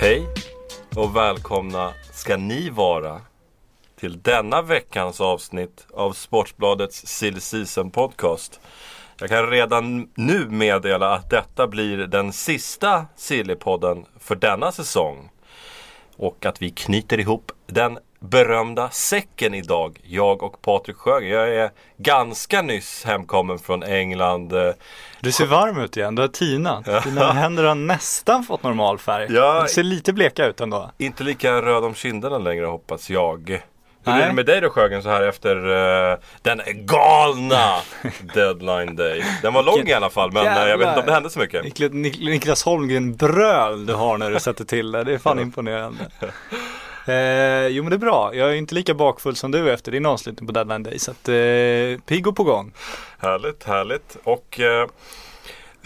Hej och välkomna ska ni vara till denna veckans avsnitt av Sportbladets Silly Season Podcast. Jag kan redan nu meddela att detta blir den sista Sillypodden för denna säsong. Och att vi knyter ihop den berömda säcken idag, jag och Patrik Sjögren. Jag är ganska nyss hemkommen från England. eh, Du ser varm ut igen, du har tinat. Dina händer har nästan fått normal färg. Ja. Du ser lite bleka ut ändå. Inte lika röd om kinderna längre hoppas jag. Hur Nej. är det med dig då Sjögren så här efter eh, den galna deadline day? Den var lång i alla fall men eh, jag vet inte om det hände så mycket. Niklas, Nik- Niklas Holmgren bröl du har när du sätter till det. Det är fan imponerande. Eh, jo men det är bra. Jag är inte lika bakfull som du efter din avslutning på deadline day. Så att eh, pigg och på gång. Härligt, härligt. Och eh,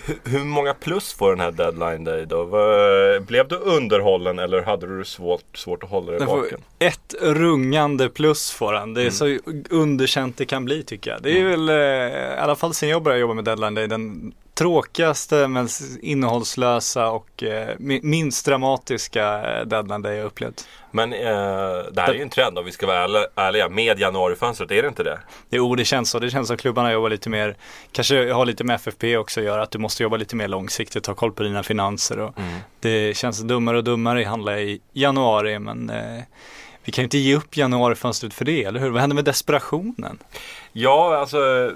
hu- hur många plus får den här deadline day då? Vad- Blev du underhållen eller hade du svårt, svårt att hålla dig Den vaken? ett rungande plus får den. Det är så underkänt det kan bli tycker jag. Det är väl, eh, i alla fall sen jag började jobba med deadline day, den tråkigaste men innehållslösa och eh, mi- minst dramatiska eh, deadline day jag upplevt. Men eh, det här är ju en trend om vi ska vara ärliga-. Med januarifönstret, är det inte det? Jo, det känns så. Det känns som klubbarna jobbar lite mer, kanske har lite med FFP också att göra, att du måste jobba lite mer långsiktigt, ha koll på dina finanser och det känns dummare och dummare att handla i januari, men eh, vi kan ju inte ge upp januarifönstret för det, eller hur? Vad händer med desperationen? Ja, alltså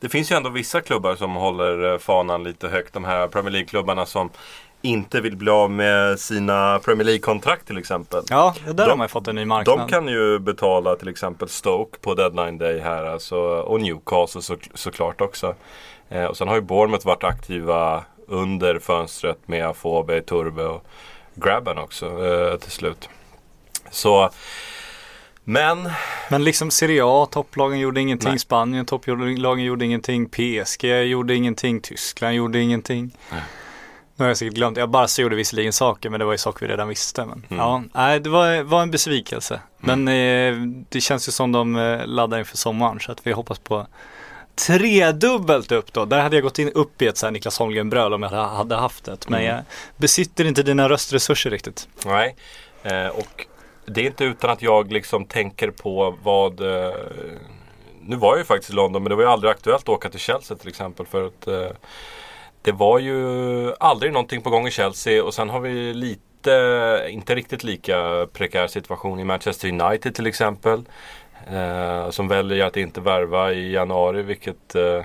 det finns ju ändå vissa klubbar som håller eh, fanan lite högt. De här Premier League-klubbarna som inte vill bli av med sina Premier League-kontrakt till exempel. Ja, där De- har man ju fått en ny marknad. De kan ju betala till exempel Stoke på deadline day här alltså, och Newcastle så, såklart också. Eh, och sen har ju Bournemouth varit aktiva under fönstret med Afobe, Turbe och Grabben också eh, till slut. Så men Men liksom Serie A, topplagen gjorde ingenting, Nej. Spanien, topplagen gjorde ingenting, PSG gjorde ingenting, Tyskland gjorde ingenting. Nej. Nu har jag säkert glömt, jag bara så gjorde visserligen saker men det var ju saker vi redan visste. Men, Mm. ja, nej, det var, var en besvikelse. Men eh, det känns ju som de eh, laddar inför sommaren så att vi hoppas på tredubbelt upp då. Där hade jag gått in upp i ett så här Niklas Holmgren bröl om jag hade- hade haft det. Men Mm. jag besitter inte dina röstresurser riktigt. Nej, eh, och det är inte utan att jag liksom tänker på vad eh, Nu var jag ju faktiskt i London men det var ju aldrig aktuellt att åka till Chelsea till exempel för att eh, Det var ju aldrig någonting på gång i Chelsea och sen har vi lite, inte riktigt lika prekär situation i Manchester United till exempel eh, Som väljer att inte värva i januari vilket eh,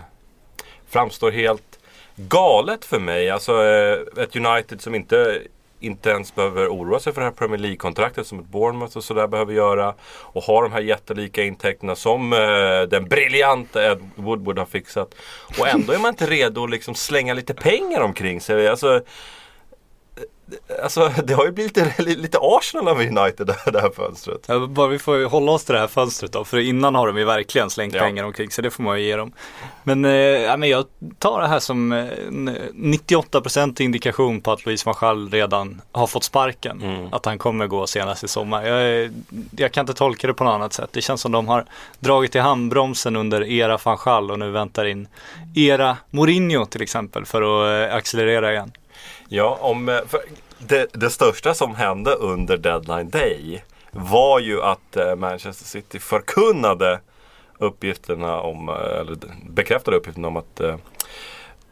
framstår helt galet för mig. Alltså eh, ett United som inte, inte ens behöver oroa sig för det här Premier League-kontraktet som ett Bournemouth och sådär behöver göra. Och har de här jättelika intäkterna som eh, den briljanta Ed Woodward har fixat. Och ändå är man inte redo att liksom slänga lite pengar omkring sig. Alltså, Alltså det har ju blivit lite, lite Arsenal av United det här, fönstret. Ja, bara vi får hålla oss till det här fönstret då, för innan har de ju verkligen slängt Ja. pengar omkring så det får man ju ge dem. Men, eh, ja, men jag tar det här som eh, en 98% indikation på att Louise Marchal redan har fått sparken. Mm. Att han kommer gå senast i sommar. Jag, jag kan inte tolka det på något annat sätt. Det känns som de har dragit i handbromsen under era van Schall och nu väntar in era Mourinho till exempel för att eh, accelerera igen. Ja, om, eh, för det, det största som hände under deadline day var ju att eh, Manchester City förkunnade uppgifterna om, eh, eller bekräftade uppgifterna om att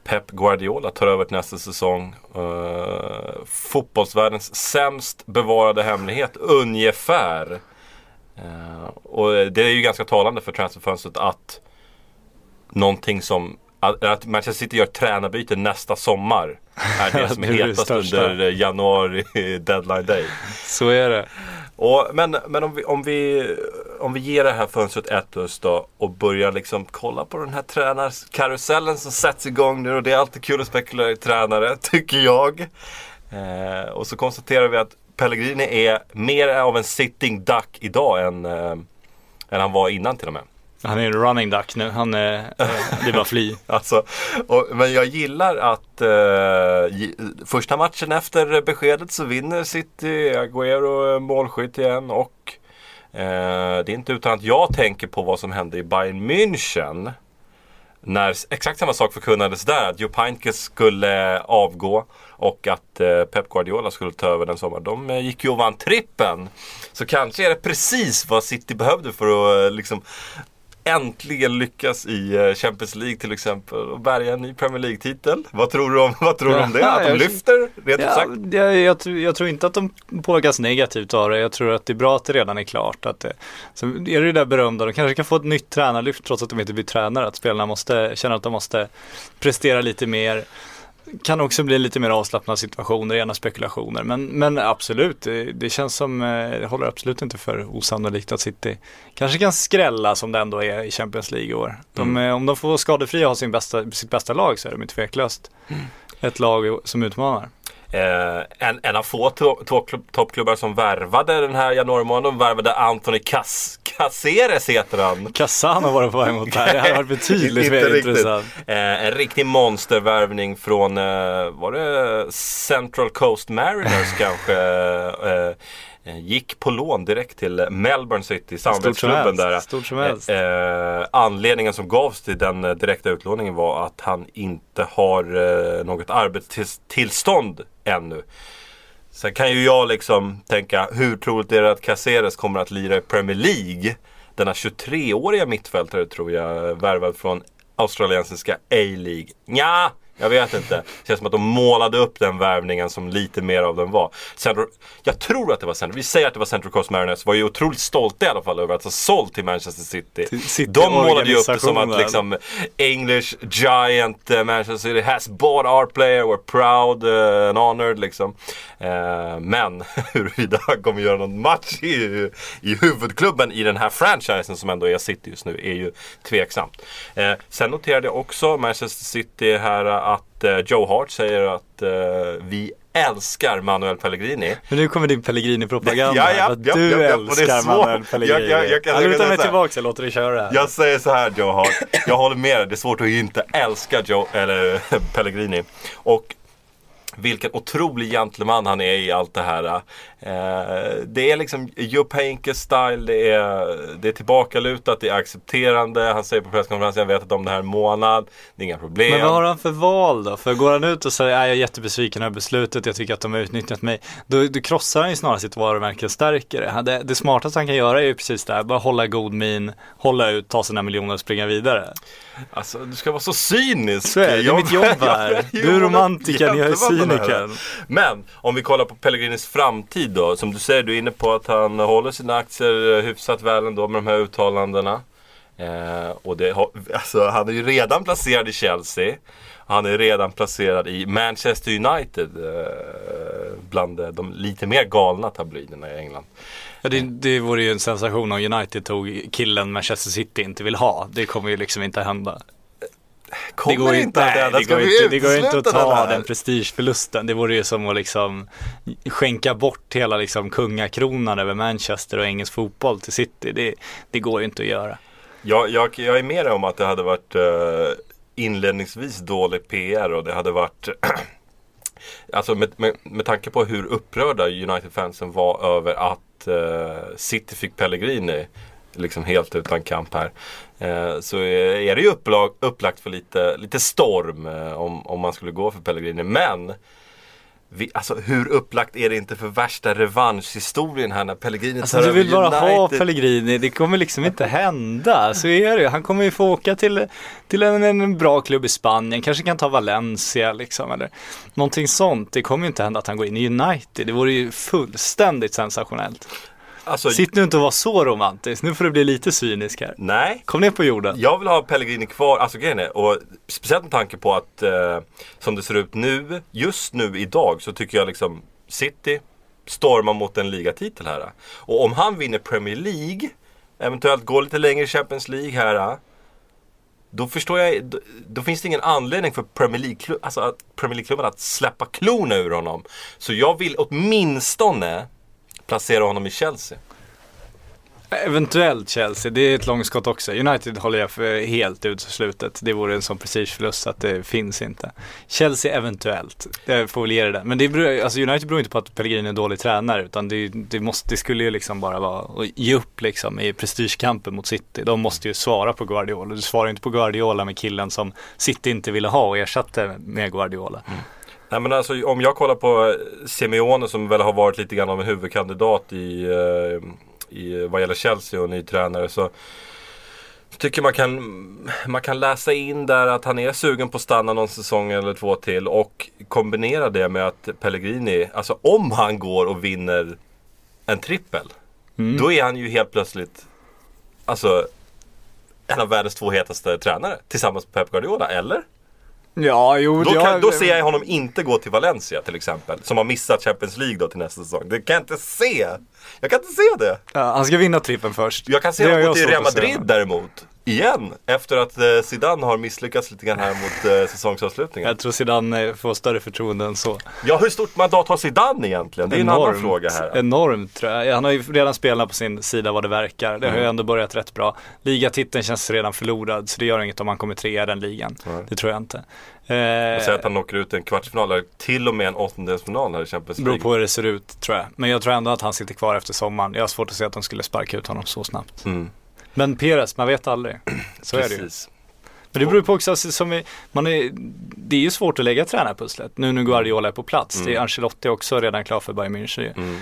Pep Guardiola tar över till nästa säsong. Uh, fotbollsvärldens sämst bevarade hemlighet ungefär. Uh, och det är ju ganska talande för transferfönstret att någonting som att Manchester City gör tränarbyte nästa sommar är det som är hetast under eh, januari deadline day. Så är det. Och, men men om, vi, om, vi, om vi ger det här fönstret ett plus då och börjar liksom kolla på den här tränarkarusellen som sätts igång nu och det är alltid kul att spekulera i tränare, tycker jag. Eh, och så konstaterar vi att Pellegrini är mer av en sitting duck idag än, eh, än han var innan till och med. Han är en running duck nu, han är, det är bara fly. Alltså, och, men jag gillar att eh, första matchen efter beskedet så vinner City, Agüero är eh, målskytt igen och eh, det är inte utan att jag tänker på vad som hände i Bayern München. När exakt samma sak förkunnades där, att Joe Pintkes skulle avgå och att eh, Pep Guardiola skulle ta över den sommaren. De eh, gick ju och vann trippen. Så kanske är det precis vad City behövde för att eh, liksom äntligen lyckas i eh, Champions League till exempel och bärga en ny Premier League-titel. Vad tror du om, vad tror du om det? Ja, Att de jag- lyfter, rent Ja, sagt? jag, jag, tror, jag tror inte att de påverkas negativt av det. Jag tror att det är bra att det redan är klart. Att det, sen är det det där berömda, de kanske kan få ett nytt tränarlyft trots att de inte blir tränare. Att spelarna måste känna att de måste prestera lite mer. Kan också bli lite mer avslappnad situation, rena spekulationer. Men, men absolut, det, det känns som, eh, jag håller absolut inte för osannolikt att City kanske kan skrälla som det ändå är i Champions League i år. De, eh, Om de får vara skadefria och ha sin bästa, sitt bästa lag så är de tveklöst ett lag som utmanar. Eh, en, en av få to- to- toppklubbar som värvade den här januari månaden värvade Anthony Cas- Caceres heter han. Casano var det på väg mot här. Det hade varit betydligt mer riktigt. intressant. Eh, en riktig monstervärvning från, eh, var det Central Coast Mariners kanske? Eh, gick på lån direkt till Melbourne City, samarbetsklubben där. Stort som helst. Eh, eh, anledningen som gavs till den eh, direkta utlåningen var att han inte har eh, något arbetstillstånd ännu. Sen kan ju jag liksom tänka, hur troligt är det att Caceres kommer att lira i Premier League? Denna 23-åriga mittfältare tror jag, värvad från australiensiska A-League. Ja, jag vet inte. Det känns som att de målade upp den värvningen som lite mer av den var. Central, jag tror att det var Central, vi säger att det var Central Coast Mariners, var ju otroligt stolta i alla fall över att ha sålt till Manchester City. City de målade ju upp det som att liksom English giant uh, Manchester City has bought our player, we're proud uh, and honored liksom. Eh, men huruvida han kommer göra någon match i, i huvudklubben i den här franchisen som ändå är City just nu är ju tveksamt. Sen noterade jag också Manchester City här att eh, Joe Hart säger att eh, vi älskar Manuel Pellegrini. Men nu kommer din Pellegrini-propaganda. Ja, ja, ja, du ja, och det älskar. Manuel Pellegrini. Jag- jag- jag jag jag lutar mig tillbaka, jag låter dig köra här. Jag säger så här Joe Hart. Jag håller med dig. Det är svårt att inte älska Joe, eller Pellegrini. Och vilken otrolig gentleman han är i allt det här. Eh, det är liksom Jupp Heynckes style. Det är, det är tillbakalutat, det är accepterande. Han säger på presskonferensen, jag vet att om det här är en månad. Det är inga problem. Men vad har han för val då? För går han ut och säger jag är jättebesviken över beslutet, jag tycker att de har utnyttjat mig. Då, då krossar han ju snarare sitt varumärke och stärker det. Det. Det smartaste han kan göra är ju precis det här, bara hålla god min, hålla ut, ta sina miljoner och springa vidare. Alltså, du ska vara så cynisk. Så är det, det är mitt jobb här. Du är romantikern, jag är cynikern. Men om vi kollar på Pellegrinis framtid då. Som du säger, du är inne på att han håller sina aktier eh, hyfsat väl ändå med de här uttalandena. Eh, och det, alltså, han är ju redan placerad i Chelsea. Han är redan placerad i Manchester United. Eh, bland eh, de lite mer galna tabloiderna i England. Ja, det, det vore ju en sensation om United tog killen Manchester City inte vill ha. Det kommer ju liksom inte hända. Kommer det går inte att nej, hända. det går inte, det går inte att ta här? den prestigeförlusten. Det vore ju som att liksom skänka bort hela liksom kungakronan över Manchester och engelsk fotboll till City. Det, det går ju inte att göra. Jag, jag, jag är med om att det hade varit eh, inledningsvis dålig PR och det hade varit Alltså med, med, med tanke på hur upprörda United-fansen var över att eh, City fick Pellegrini liksom helt utan kamp här. Eh, så är, det ju upplag, upplagt för lite, lite storm eh, om, om man skulle gå för Pellegrini. Men vi, alltså, hur upplagt är det inte för värsta revanschhistorien här när Pellegrini Alltså tar du över vill bara ha United? Pellegrini, det kommer liksom inte hända. Så är det. Han kommer ju få åka till, till en, en bra klubb i Spanien, kanske kan ta Valencia liksom eller någonting sånt. Det kommer ju inte hända att han går in i United. Det vore ju fullständigt sensationellt. Alltså, Sitt nu inte och var så romantisk, nu får du bli lite cynisk här. Nej, Kom ner på jorden. Jag vill ha Pellegrini kvar, alltså grejen är, och speciellt med tanke på att eh, som det ser ut nu, just nu idag så tycker jag liksom City stormar mot en ligatitel här. Och om han vinner Premier League, eventuellt går lite längre i Champions League här. Då förstår jag, då, då finns det ingen anledning för Premier League-klubben alltså att, Premier League att släppa klorna ur honom. Så jag vill åtminstone placera honom i Chelsea. Eventuellt Chelsea, det är ett långskott också. United håller jag för helt uteslutet. Det vore en sån prestigeförlust att det finns inte. Chelsea eventuellt, jag får väl ge det där. Men det beror, alltså United beror inte på att Pellegrini är dålig tränare utan det, det, måste, det skulle ju liksom bara vara att ge upp liksom i prestigekampen mot City. De måste ju svara på Guardiola. Du svarar inte på Guardiola med killen som City inte ville ha och ersatte med Guardiola. Mm. Nej men alltså om jag kollar på Simeone som väl har varit lite grann av en huvudkandidat i eh, i, vad gäller Chelsea och ny tränare så tycker man kan, man kan läsa in där att han är sugen på att stanna någon säsong eller två till och kombinera det med att Pellegrini, alltså om han går och vinner en trippel, mm. då är han ju helt plötsligt alltså en av världens två hetaste tränare tillsammans med Pep Guardiola, eller? Ja, jo, då, kan, jag, då ser jag honom inte gå till Valencia till exempel. Som har missat Champions League då till nästa säsong. Det kan jag inte se. Jag kan inte se det. Ja, han ska vinna trippen först. Jag kan se honom gå till Real Madrid däremot igen. Efter att eh, Zidane har misslyckats lite grann här mot eh, säsongsavslutningen. Jag tror Zidane eh, får större förtroende än så. Ja, hur stort mandat har Zidane egentligen? Det är enormt, en annan fråga här. Enormt tror jag. Han har ju redan spelat på sin sida vad det verkar. Det har ju mm. ändå börjat rätt bra. Ligatiteln känns redan förlorad så det gör inget om han kommer trea i den ligan. Mm. Det tror jag inte. Eh, och säga att han åker ut i en kvartsfinal eller till och med en åttondelsfinal här i Champions League. Beror på hur det ser ut tror jag. Men jag tror ändå att han sitter kvar efter sommaren. Jag har svårt att se att de skulle sparka ut honom så snabbt. Mm. Men Perez, man vet aldrig. Så är det ju. Men det beror på också, alltså, som är, man är, det är ju svårt att lägga tränarpusslet. Nu när Guardiola är på plats. Mm. Det är Ancelotti också redan klar för Bayern München. Mm.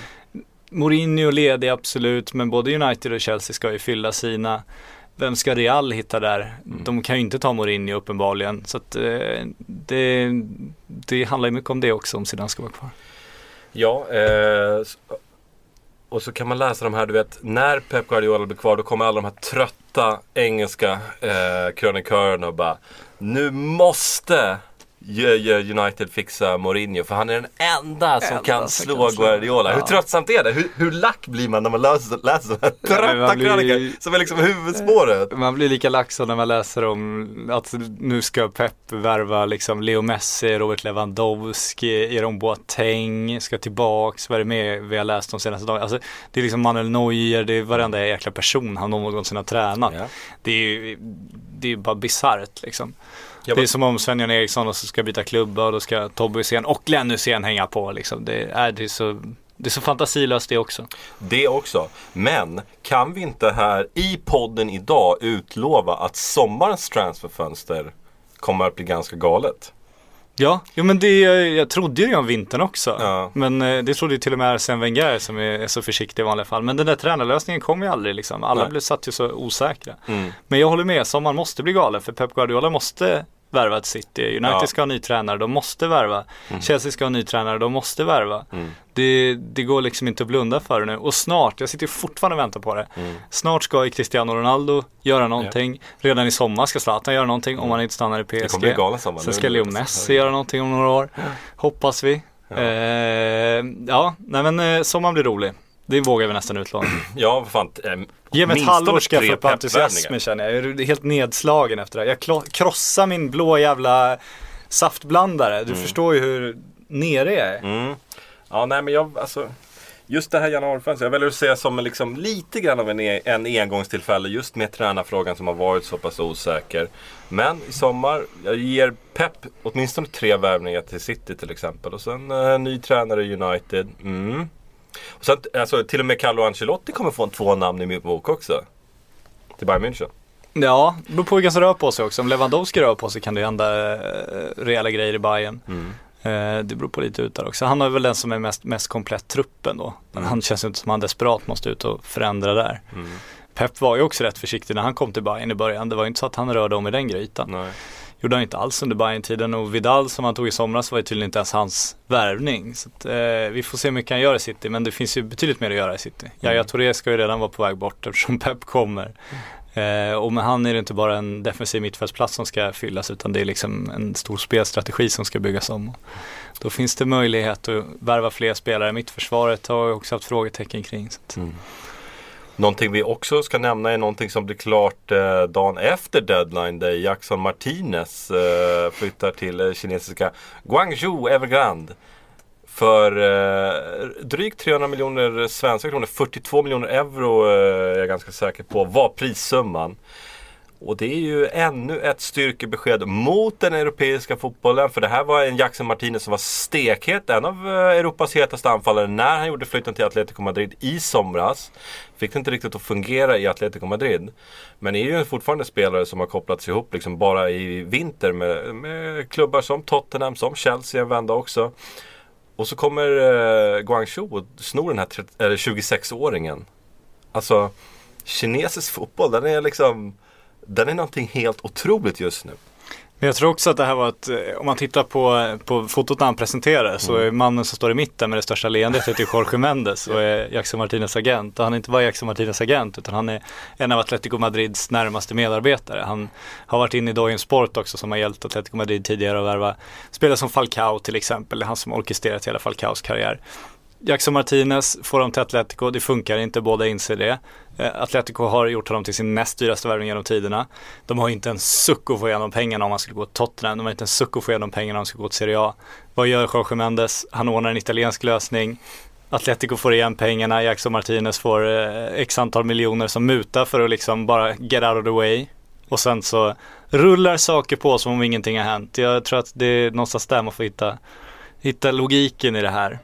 Mourinho ledig absolut, men både United och Chelsea ska ju fylla sina. Vem ska Real hitta där? Mm. De kan ju inte ta Mourinho uppenbarligen. Så att, eh, det, det handlar ju mycket om det också om Zidane ska vara kvar. Ja, eh, och så kan man läsa de här, du vet, när Pep Guardiola blir kvar då kommer alla de här trötta engelska eh, krönikörerna och bara Nu måste United fixa Mourinho för han är den enda som enda kan slå kan Guardiola. Ja. Hur tröttsamt är det? Hur, hur lack blir man när man läser, läser de här trötta blir, krönikor som är liksom huvudspåret? Man blir lika lack som när man läser om att nu ska Pep värva liksom Leo Messi, Robert Lewandowski, Jerome Boateng ska tillbaks. Vad är det med vi har läst de senaste dagarna? Alltså, det är liksom Manuel Neuer, det är varenda jäkla person han någonsin har tränat. Ja. Det är ju det är bara bisarrt liksom. Det är som om Sven-Göran Eriksson och så ska byta klubba och då ska Tobbe Hysén och Glenn Hysén hänga på liksom. Det är, det är så det är så fantasilöst det också. Det också. Men kan vi inte här i podden idag utlova att sommarens transferfönster kommer att bli ganska galet? Ja, jo, men det, jag trodde ju om vintern också. Ja. Men eh, det trodde ju till och med Arsene Wenger som är, är, så försiktig i vanliga fall. Men den där tränarlösningen kom ju aldrig liksom. Alla Nej. blev satt ju så osäkra. Mm. Men jag håller med, sommaren måste bli galen för Pep Guardiola måste värva ett City. United ja. ska ha ny tränare, de måste värva. Mm. Chelsea ska ha ny tränare, de måste värva. Mm. Det, det, går liksom inte att blunda för det nu. Och snart, jag sitter fortfarande och väntar på det. Mm. Snart ska Cristiano Ronaldo göra någonting. Ja. Redan i sommar ska Zlatan göra någonting om han inte stannar i PSG. Det kommer bli galen sommar. Sen ska Leo Messi göra någonting om några år. Hoppas vi. Ja, eh, ja nej men eh, sommaren blir rolig. Det vågar vi nästan utlova. ja, fan. Eh, Ge mig ett halvår ska jag få upp entusiasmen känner jag. Jag är helt nedslagen efter det Jag krossar min blå jävla saftblandare. Du mm. förstår ju hur nere jag är. Mm. Ja, nej men jag, alltså. Just det här januarifönstret, jag väljer att se som liksom lite grann av en, e en engångstillfälle just med tränarfrågan som har varit så pass osäker. Men i sommar, jag ger pepp åtminstone tre värvningar till City till exempel. Och sen uh, ny tränare i United. Mm. Och sen, alltså, till och med Carlo Ancelotti kommer få två namn i min bok också. Till Bayern München. Ja, det beror på vilka som rör på sig också. Om Lewandowski rör på sig kan det hända eh, rejäla grejer i Bayern. Mm. Eh, det beror på lite ut där också. Han är väl den som är mest, mest komplett truppen då. Mm. Han känns inte som han desperat måste ut och förändra där. Mm. Pep var ju också rätt försiktig när han kom till Bayern i början. Det var ju inte så att han rörde om i den grytan. Nej gjorde han inte alls under bayern tiden och Vidal som han tog i somras var ju tydligen inte ens hans värvning. Så att, eh, vi får se hur mycket han gör i City men det finns ju betydligt mer att göra i City. Mm. Yahya Touré ska ju redan vara på väg bort eftersom Pep kommer. Eh, och med han är det inte bara en defensiv mittfältsplats som ska fyllas utan det är liksom en stor spelstrategi som ska byggas om. Då finns det möjlighet att värva fler spelare. Mittförsvaret har jag också haft frågetecken kring. Så att, mm. Någonting vi också ska nämna är någonting som blir klart eh, dagen efter deadline där Jackson Martinez eh, flyttar till eh, kinesiska Guangzhou Evergrande. För eh, drygt 300 miljoner svenska kronor, 42 miljoner euro eh, är jag ganska säker på var prissumman. Och det är ju ännu ett styrkebesked mot den europeiska fotbollen. För det här var en Jackson Martinez som var stekhet. En av eh, Europas hetaste anfallare när han gjorde flytten till Atletico Madrid i somras. Fick det inte riktigt att fungera i Atletico Madrid. Men är ju en fortfarande spelare som har kopplats ihop liksom bara i vinter med, med klubbar som Tottenham, som Chelsea en vända också. Och så kommer eh, Guangzhou och snor den här 26-åringen. Alltså, kinesisk fotboll den är liksom den är någonting helt otroligt just nu. Men jag tror också att det här var ett, eh, om man tittar på, på fotot när han presenterar så är mannen som står i mitten med det största leendet heter Jorge Mendes och är Jackson Martinez agent. Och han är inte bara Jackson Martinez agent utan han är en av Atletico Madrids närmaste medarbetare. Han har varit inne i Dojen Sport också som har hjälpt Atletico Madrid tidigare att värva spelare som Falcao till exempel. Det är han som orkestrerat hela Falcaos karriär. Jackson Martinez får dem till Atletico, det funkar inte, båda inser det. Eh, Atletico har gjort honom till sin näst dyraste värvning genom tiderna. De har inte en suck att få igenom pengarna om man skulle gå till Tottenham. De har inte en suck att få igenom pengarna om man skulle gå till Serie A. Vad gör Jorge Mendes? Han ordnar en italiensk lösning. Atletico får igen pengarna, Jackson Martinez får eh, x antal miljoner som muta för att liksom bara get out of the way. Och sen så rullar saker på som om ingenting har hänt. Jag tror att det är någonstans där man får hitta, hitta logiken i det här.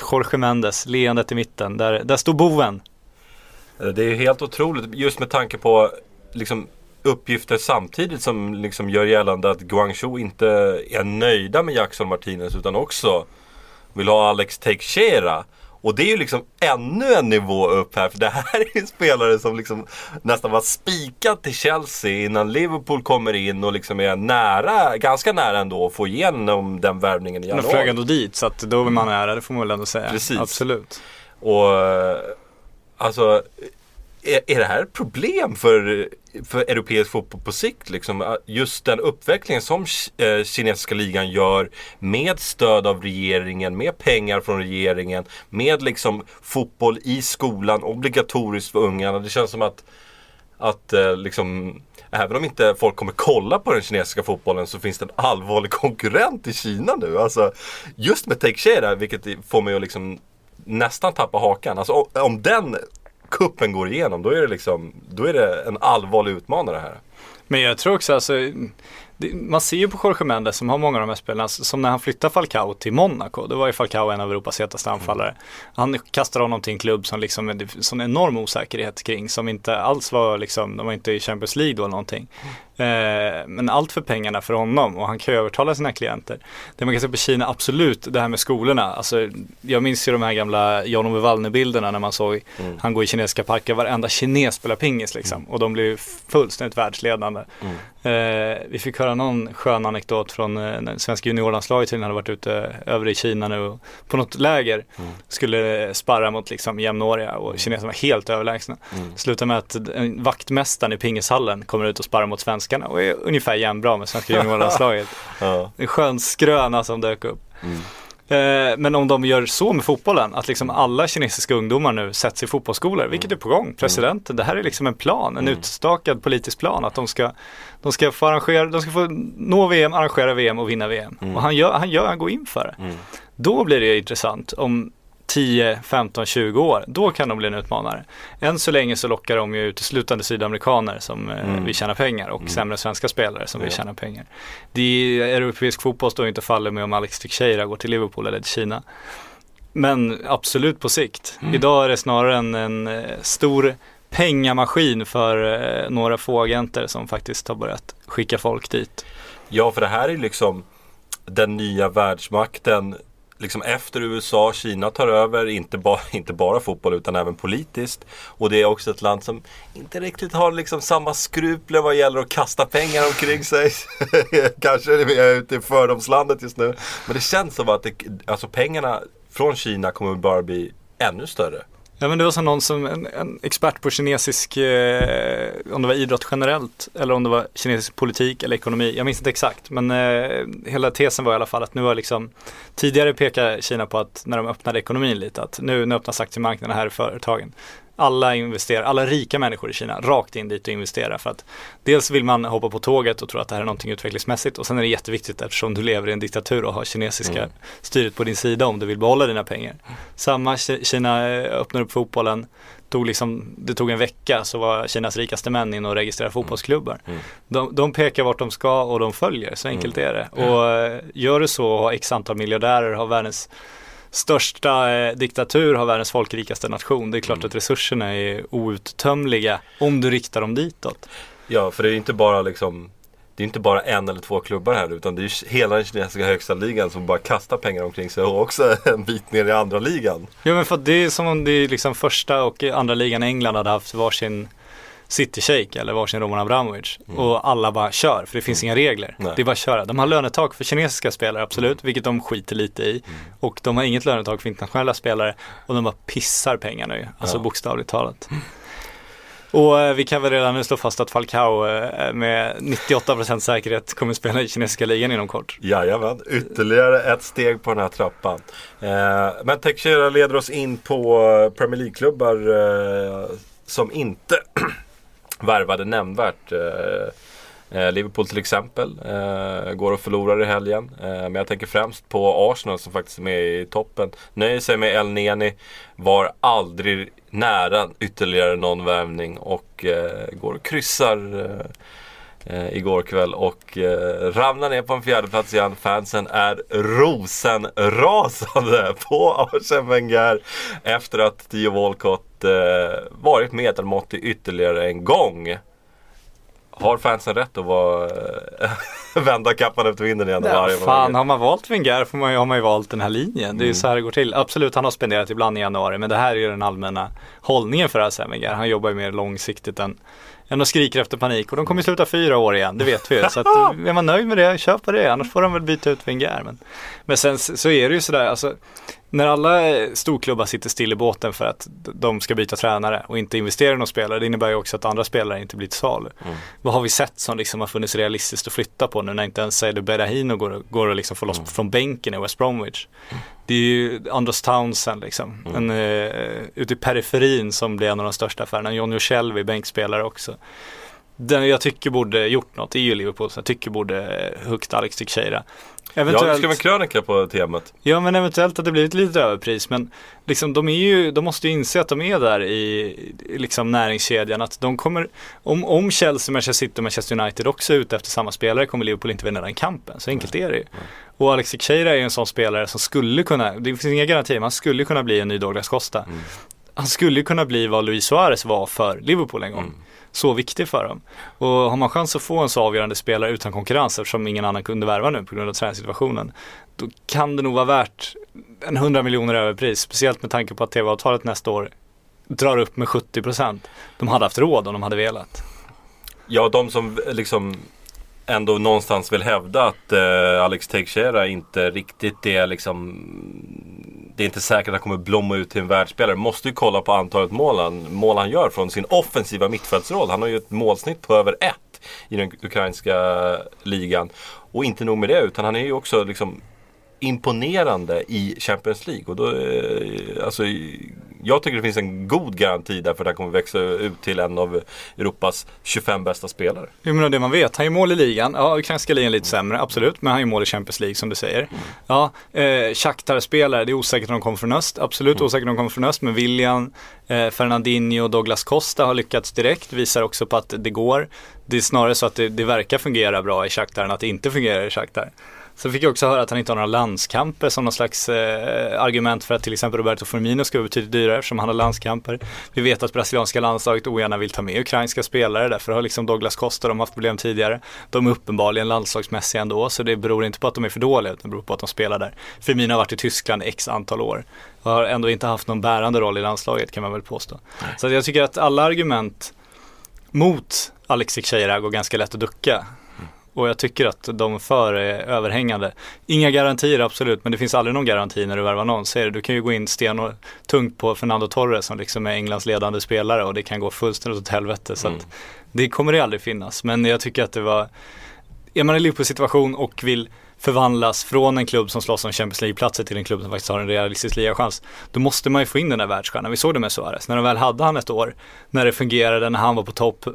Jorge Mendes, leendet i mitten, där, där står boven. Eh, det är helt otroligt just med tanke på liksom, uppgifter samtidigt som liksom gör gällande att Guangzhou inte är nöjda med Jackson Martinez utan också vill ha Alex Teixeira. Och det är ju liksom ännu en nivå upp här för det här är en spelare som liksom nästan var spikad till Chelsea innan Liverpool kommer in och liksom är nära, ganska nära ändå att få igenom den värvningen i januari. flög ändå dit så att då är man nära, det får man väl ändå säga. Precis. Absolut. Och eh, alltså, är, är det här ett problem för, för europeisk fotboll på sikt? Liksom? Just den uppvecklingen som eh, kinesiska ligan gör med stöd av regeringen, med pengar från regeringen, med liksom fotboll i skolan, obligatoriskt för ungarna. Det känns som att, att eh, liksom Även om inte folk kommer kolla på den kinesiska fotbollen så finns det en allvarlig konkurrent i Kina nu. Alltså, just med Take Share, vilket får mig att liksom nästan tappa hakan. Alltså om den kuppen går igenom, då är det liksom, då är det en allvarlig utmanare här. Men jag tror också alltså, man ser ju på Jorge Mendes som har många av de här spelarna, som när han flyttar Falcao till Monaco, då var ju Falcao en av Europas hetaste anfallare. Han kastar honom till en klubb som liksom, är sån enorm osäkerhet kring, som inte alls var liksom, de var inte i Champions League då eller någonting. Eh, men allt för pengarna för honom och han kan ju övertala sina klienter. Det man kan se på Kina, absolut det här med skolorna. Alltså, jag minns ju de här gamla Jan Ove Wallner-bilderna när man såg han gå i kinesiska parker, varenda kines spelar pingis liksom. Och de blev fullständigt världsledande. Eh, vi fick höra någon skön anekdot från eh, svenska juniorlandslaget tydligen hade varit ute över i Kina nu och på något läger skulle sparra mot liksom jämnåriga och kineserna var helt överlägsna. Slutar med att en vaktmästaren i pingishallen kommer ut och sparrar mot svenskarna och är ungefär jämnbra med svenska juniorlandslaget. Ja. En skön skröna som dök upp. Eh, Men om de gör så med fotbollen, att liksom alla kinesiska ungdomar nu sätts i fotbollsskolor, vilket är på gång. Presidenten, det här är liksom en plan, en utstakad politisk plan att de ska, de ska få arrangera, de ska få nå VM, arrangera VM och vinna VM. Och han gör, han gör, han går in för det. Då blir det intressant om 10, 15, 20 år, då kan de bli en utmanare. Än så länge så lockar de ju uteslutande sydamerikaner som eh, vill tjäna pengar och sämre svenska spelare som vill Ja. tjäna pengar. Det är, europeisk fotboll står inte faller med om Alex Teixeira går till Liverpool eller till Kina. Men absolut på sikt. Idag är det snarare en, en eh, stor pengamaskin för eh, några få agenter som faktiskt har börjat skicka folk dit. Ja, för det här är liksom den nya världsmakten. Liksom efter USA, Kina tar över, inte, bara, inte bara fotboll utan även politiskt. Och det är också ett land som inte riktigt har liksom samma skrupler vad gäller att kasta pengar omkring sig. Kanske är vi ute i fördomslandet just nu. Men det känns som att det, alltså pengarna från Kina kommer bara bli ännu större. Nej men det var som någon som, en, en expert på kinesisk, eh, om det var idrott generellt eller om det var kinesisk politik eller ekonomi, jag minns inte exakt. Men eh, hela tesen var i alla fall att nu var liksom, tidigare pekade Kina på att när de öppnade ekonomin lite, att nu, nu öppnas aktiemarknaden här i företagen alla investerar, alla rika människor i Kina rakt in dit och investera för att dels vill man hoppa på tåget och tro att det här är någonting utvecklingsmässigt och sen är det jätteviktigt eftersom du lever i en diktatur och har kinesiska Mm. styret på din sida om du vill behålla dina pengar. Samma Ki- Kina eh, öppnar upp fotbollen, tog liksom, det tog en vecka så var Kinas rikaste män in och registrerade fotbollsklubbar. Mm. De, de pekar vart de ska och de följer, så enkelt är det. Och eh, gör du så och har x antal miljardärer, har världens största eh, diktatur, har världens folkrikaste nation. Det är klart att resurserna är outtömliga om du riktar dem ditåt. Ja, för det är inte bara liksom det är inte bara en eller två klubbar här utan det är hela den kinesiska högsta ligan som bara kastar pengar omkring sig och också en bit ner i andra ligan. Ja men för det är som om det är liksom första och andra ligan i England hade haft varsin City Shake eller varsin Roman Abramovic och alla bara kör för det finns inga regler. Nej. Det är bara att köra. De har lönetak för kinesiska spelare absolut, vilket de skiter lite i. Och de har inget lönetak för internationella spelare och de bara pissar pengarna ju, alltså Ja. bokstavligt talat. Och eh, vi kan väl redan nu slå fast att Falcao eh, med 98% säkerhet kommer spela i kinesiska ligan inom kort. Jajamän, ytterligare ett steg på den här trappan. Eh, men Teixeira leder oss in på Premier League-klubbar som inte värvade nämnvärt. Eh, eh, Liverpool till exempel eh, går och förlorar i helgen. Men jag tänker främst på Arsenal som faktiskt är med i toppen. Nöjer sig med El Neni. Var aldrig nära ytterligare någon värvning och går och kryssar eh, igår kväll och eh, ramlar ner på en fjärde plats igen. Fansen är rosenrasande på Arsene Wenger efter att Theo Walcott eh, varit medelmåttig ytterligare en gång. Har fansen rätt att vara, eh, vända kappan efter vinden igen? Ja, fan, har man valt Wenger får man ju, har man ju valt den här linjen. Det är ju Mm. så här det går till. Absolut, han har spenderat ibland i januari, men det här är ju den allmänna hållningen för Arsene Wenger. Han jobbar ju mer långsiktigt än, än och skriker efter panik. Och de kommer ju sluta fyra år igen, det vet vi ju. Så att, är man nöjd med det, köp på det. Annars får de väl byta ut Wenger. Men, men sen så är det ju sådär, alltså när alla eh, storklubbar sitter still i båten för att de ska byta tränare och inte investera i någon spelare, det innebär ju också att andra spelare inte blir till salu. Vad har vi sett som liksom har funnits realistiskt att flytta på nu när inte ens Seido Berahino går, och- går och liksom får loss från bänken i West Bromwich. Det är ju Anders Townsend liksom, en, uh, ute i periferin som blir en av de största affärerna. Johnny Shelby, bänkspelare också. Den jag tycker borde gjort något är ju Liverpool, så jag tycker borde eh, huggt Alex Teixeira. Ja, du skrev en krönika på temat. Ja men eventuellt att det blir ett litet överpris men liksom de är ju, de måste ju inse att de är där i, i liksom näringskedjan att de kommer, om, om Chelsea, Manchester City och Manchester United också är ute efter samma spelare kommer Liverpool inte vinna den kampen, så enkelt är det ju. Och Alex Teixeira är ju en sån spelare som skulle kunna, det finns inga garantier, men han skulle kunna bli en ny Douglas Costa. Han skulle kunna bli vad Luis Suarez var för Liverpool en gång. Så viktig för dem. Och har man chans att få en så avgörande spelare utan konkurrens eftersom ingen annan kunde värva nu på grund av träningssituationen. Då kan det nog vara värt en 100 miljoner överpris. Speciellt med tanke på att tv-avtalet nästa år drar upp med 70 procent. De hade haft råd om de hade velat. Ja, de som liksom ändå någonstans vill hävda att eh, Alex Teixeira inte riktigt är liksom Det är inte säkert att han kommer blomma ut till en världsspelare. Måste ju kolla på antalet mål han, mål han gör från sin offensiva mittfältsroll. Han har ju ett målsnitt på över ett i den ukrainska ligan. Och inte nog med det utan han är ju också liksom imponerande i Champions League. Och då, eh, alltså, jag tycker det finns en god garanti där för att han kommer växa ut till en av Europas 25 bästa spelare. Jag menar det man vet, han gör mål i ligan. Ja, ukrainska ligan lite sämre, absolut. Men han gör mål i Champions League som du säger. Ja, eh, Shakhtar-spelare, det är osäkert om de kommer från öst. Absolut osäkert om de kommer från öst. Men William, eh, Fernandinho och Douglas Costa har lyckats direkt. Visar också på att det går. Det är snarare så att det, det verkar fungera bra i Shakhtar än att det inte fungerar i Shakhtar. Så fick jag också höra att han inte har några landskamper som någon slags eh, argument för att till exempel Roberto Firmino ska vara betydligt dyrare eftersom han har landskamper. Vi vet att brasilianska landslaget ogärna vill ta med ukrainska spelare, därför har liksom Douglas Costa de haft problem tidigare. De är uppenbarligen landslagsmässiga ändå, så det beror inte på att de är för dåliga, utan det beror på att de spelar där. Firmino har varit i Tyskland x antal år och har ändå inte haft någon bärande roll i landslaget kan man väl påstå. Så att jag tycker att alla argument mot Alex Teixeira går ganska lätt att ducka. Och jag tycker att de för är överhängande. Inga garantier absolut, men det finns aldrig någon garanti när du värvar någon. Säger du, du kan ju gå in sten och tungt på Fernando Torres som liksom är Englands ledande spelare och det kan gå fullständigt åt helvete. Så att det kommer det aldrig finnas. Men jag tycker att det var, är man i Liverpool situation och vill förvandlas från en klubb som slåss om Champions League-platser till en klubb som faktiskt har en realistisk ligachans. Då måste man ju få in den där världsstjärnan. Vi såg det med Suarez. När de väl hade han ett år, när det fungerade, när han var på topp,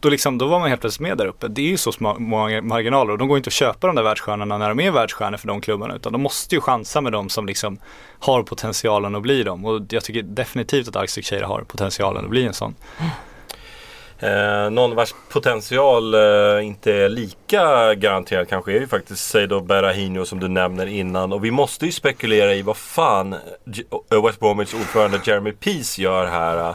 då, liksom, då var man helt plötsligt med där uppe. Det är ju så små marginaler och de går inte att köpa de där världsstjärnorna när de är världsstjärnor för de klubbarna utan de måste ju chansa med de som liksom har potentialen att bli dem och jag tycker definitivt att Alex Teixeira har potentialen att bli en sån. Eh, någon vars potential eh, inte är lika garanterad kanske är ju faktiskt Seido Berahino som du nämner innan. Och vi måste ju spekulera i vad fan West Bromwich ordförande Jeremy Peace gör här. eh,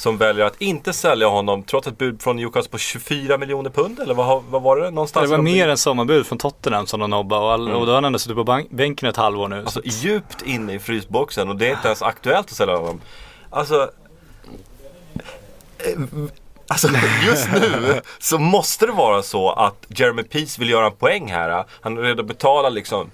som väljer att inte sälja honom trots ett bud från Newcastle på 24 miljoner pund. Eller vad, vad var det? Någonstans Det var mer än sommarbud från Tottenham som de nobbade och, all, och då har han ändå suttit på bänken ett halvår nu. Alltså djupt inne i frysboxen och det är inte ens aktuellt att sälja honom. Alltså, eh, alltså just nu så måste det vara så att Jeremy Peace vill göra en poäng här. Han är redo att betala liksom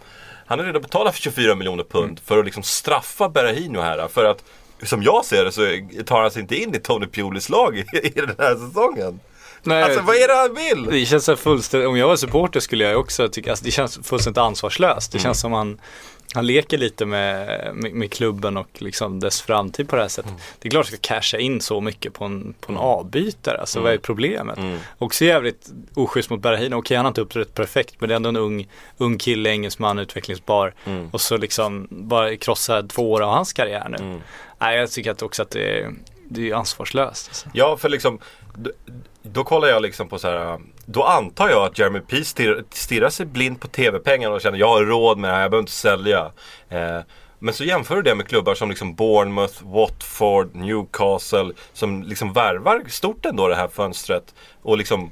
han är redo att betala för 24 miljoner pund för att liksom straffa Berahino här. För att som jag ser det så tar han sig inte in i Tony Pulis lag i, i den här säsongen. Nej, Alltså vad är det han vill? Det känns så fullständigt, om jag var supporter skulle jag också tycka, alltså det känns fullständigt ansvarslöst. Det känns som han, han leker lite med, med, med klubben och liksom dess framtid på det här sättet. Det är klart att ska casha in så mycket på en, på en avbytare, alltså vad är problemet? Också jävligt oschysst mot Berahino, okej han har inte uppträtt perfekt men det är ändå en ung, ung kille, engelsman, utvecklingsbar. Och så liksom bara krossa två år av hans karriär nu. Nej jag tycker att också att det är, det är ansvarslöst. Alltså. Ja, för liksom då, kollar jag liksom på så här. Då antar jag att Jeremy Peace stirrar, stirrar sig blind på tv-pengarna och känner jag har råd med det här, jag behöver inte sälja. Eh, men så jämför du det med klubbar som liksom Bournemouth, Watford, Newcastle som liksom värvar stort ändå det här fönstret och liksom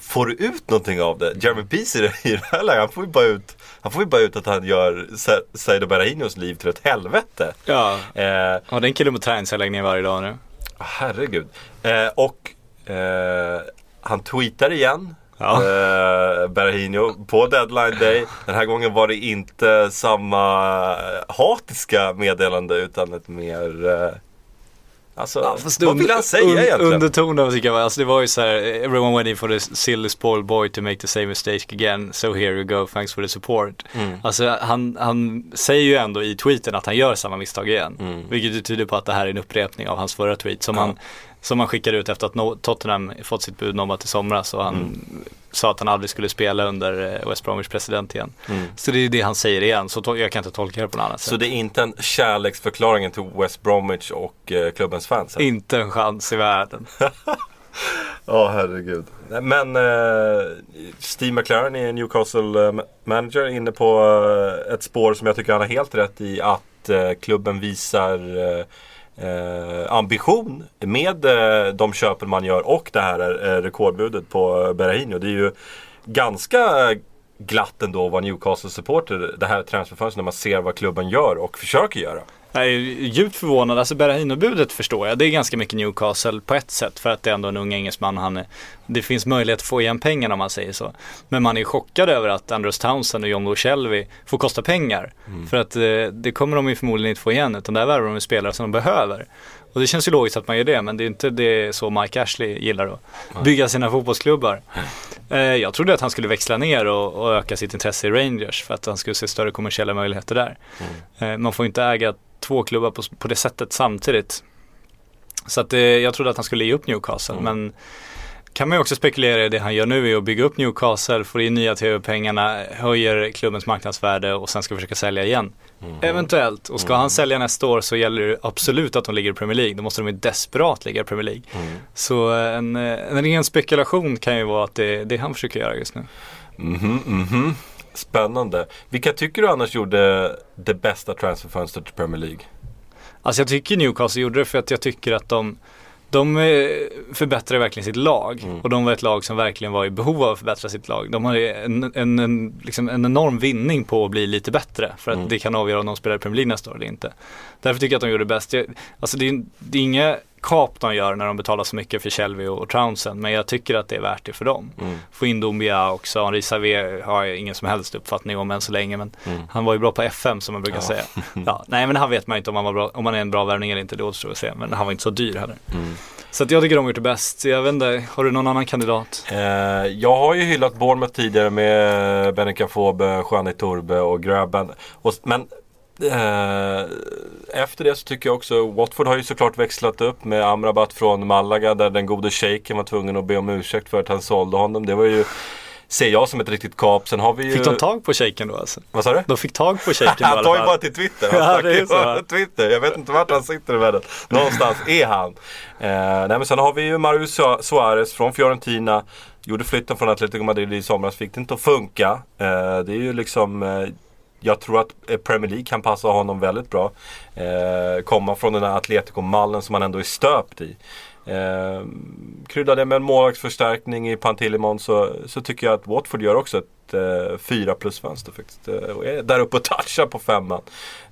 får ut någonting av det. Jeremy Peace i det, det här läget, han får ju bara ut han får ju bara ut att han gör Sa- Saido Berahinos liv till ett helvete. Ja, Eh, ja den killen på träningsanläggningen ner varje dag nu. Herregud. Eh, och eh, han tweetar igen. Ja. Eh, Berahino på deadline day. Den här gången var det inte samma hatiska meddelande utan ett mer eh, Alltså, vad vill han säga un- egentligen? Undertonen tycker jag alltså det var ju så här, everyone waiting for the silly spoiled boy to make the same mistake again, so here you go, thanks for the support. Mm. Alltså han, han säger ju ändå i tweeten att han gör samma misstag igen. Mm. Vilket tyder på att det här är en upprepning av hans förra tweet som, Ja. han, som han skickade ut efter att Tottenham fått sitt bud nobbat i somras och han Mm. sa att han aldrig skulle spela under eh, West Bromwich president igen. Mm. Så det är det han säger igen, så jag kan inte tolka det på något annat Så sätt. det är inte en kärleksförklaring till West Bromwich och eh, klubbens fans? här? Inte en chans i världen. Ja, herregud. Men eh, Steve McLaren är Newcastle eh, manager inne på eh, ett spår som jag tycker han har helt rätt i att eh, klubben visar eh, ambition med eh, de köpen man gör och det här eh, rekordbudet på eh, Berahino. Det är ju ganska glatt ändå att vara Newcastle-supporter det här transferfönstret när man ser vad klubben gör och försöker göra. Jag är djupt förvånad. Alltså Berahino-budet förstår jag. Det är ganska mycket Newcastle på ett sätt. För att det är ändå en ung engelsman. Han är, det finns möjlighet att få igen pengarna om man säger så. Men man är chockad över att Andrews Townsend och John Lo Shelby får kosta pengar. För att eh, det kommer de ju förmodligen inte få igen. Utan där värvar de spelare som de behöver. Och det känns ju logiskt att man gör det. Men det är inte det så Mike Ashley gillar att bygga sina fotbollsklubbar. Eh, jag trodde att han skulle växla ner och, och öka sitt intresse i Rangers. För att han skulle se större kommersiella möjligheter där. Eh, man får inte äga två klubbar på, på det sättet samtidigt. Så att eh, jag trodde att han skulle ge upp Newcastle. Men kan man ju också spekulera i det han gör nu är att bygga upp Newcastle, få in nya tv-pengarna, höjer klubbens marknadsvärde och sen ska försöka sälja igen. Eventuellt. Och ska han sälja nästa år så gäller det absolut att de ligger i Premier League. Då måste de ju desperat ligga i Premier League. Så en, eh, en ren spekulation kan ju vara att det är det han försöker göra just nu. Mhm, mhm. Spännande. Vilka tycker du annars gjorde det bästa transferfönstret till Premier League? Alltså jag tycker Newcastle gjorde det för att jag tycker att de de eh, förbättrar verkligen sitt lag Mm. och de var ett lag som verkligen var i behov av att förbättra sitt lag. De har ju en, en, en, liksom en enorm vinning på att bli lite bättre för att Mm. det kan avgöra om de spelar i Premier League nästa år eller inte. Därför tycker jag att de gjorde det bäst. Jag, alltså det det är inga kap de gör när de betalar så mycket för Shelby och, Townsend men jag tycker att det är värt det för dem. Mm. Få in Dombia också, Henri Savé har jag ingen som helst uppfattning om än så länge men Mm. han var ju bra på FM som man brukar Ja. säga. Ja, nej men han vet man inte om han, var bra, om han är en bra värvning eller inte, det återstår att se. Men han var inte så dyr heller. Mm. Så att jag tycker de har gjort det bäst. Jag vet inte, har du någon annan kandidat? Eh, jag har ju hyllat Bournemouth tidigare med Benica Fobe, Juani Turbe och Grabben. Och, men efter det så tycker jag också Watford har ju såklart växlat upp med Amrabat från Malaga där den gode shejken var tvungen att be om ursäkt för att han sålde honom. Det var ju Ser jag som ett riktigt kap. Sen har vi ju... Fick de tag på shejken då alltså? Vad sa du? De fick tag på shejken då Han tar ju bara till Twitter. Han Ja, det är så. Twitter. Jag vet inte vart han sitter i världen. Någonstans är han. Eh, nej men sen har vi ju Mario Su- Suarez från Fiorentina. Gjorde flytten från Atletico Madrid i somras. Fick det inte att funka. Eh, det är ju liksom eh, jag tror att eh, Premier League kan passa honom väldigt bra. Eh, komma från den här Atletico-mallen som han ändå är stöpt i. Eh, krydda det med en målvaktsförstärkning i Pantilimon så, så tycker jag att Watford gör också ett eh, 4 plus fönster faktiskt. Eh, och är där uppe och touchar på femman.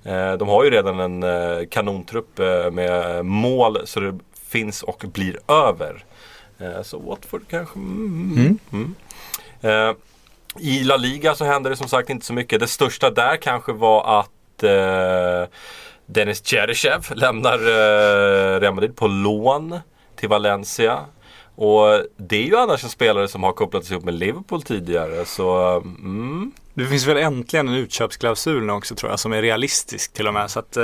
Eh, de har ju redan en eh, kanontrupp eh, med mål så det finns och blir över. Eh, så Watford kanske... Mm, mm. Eh, i La Liga så hände det som sagt inte så mycket. Det största där kanske var att eh, Dennis Cheryshev lämnar eh, Real Madrid på lån till Valencia. Och det är ju annars en spelare som har kopplats ihop med Liverpool tidigare. Så mm, Det finns väl äntligen en utköpsklausul nu också tror jag som är realistisk till och med. Så att eh,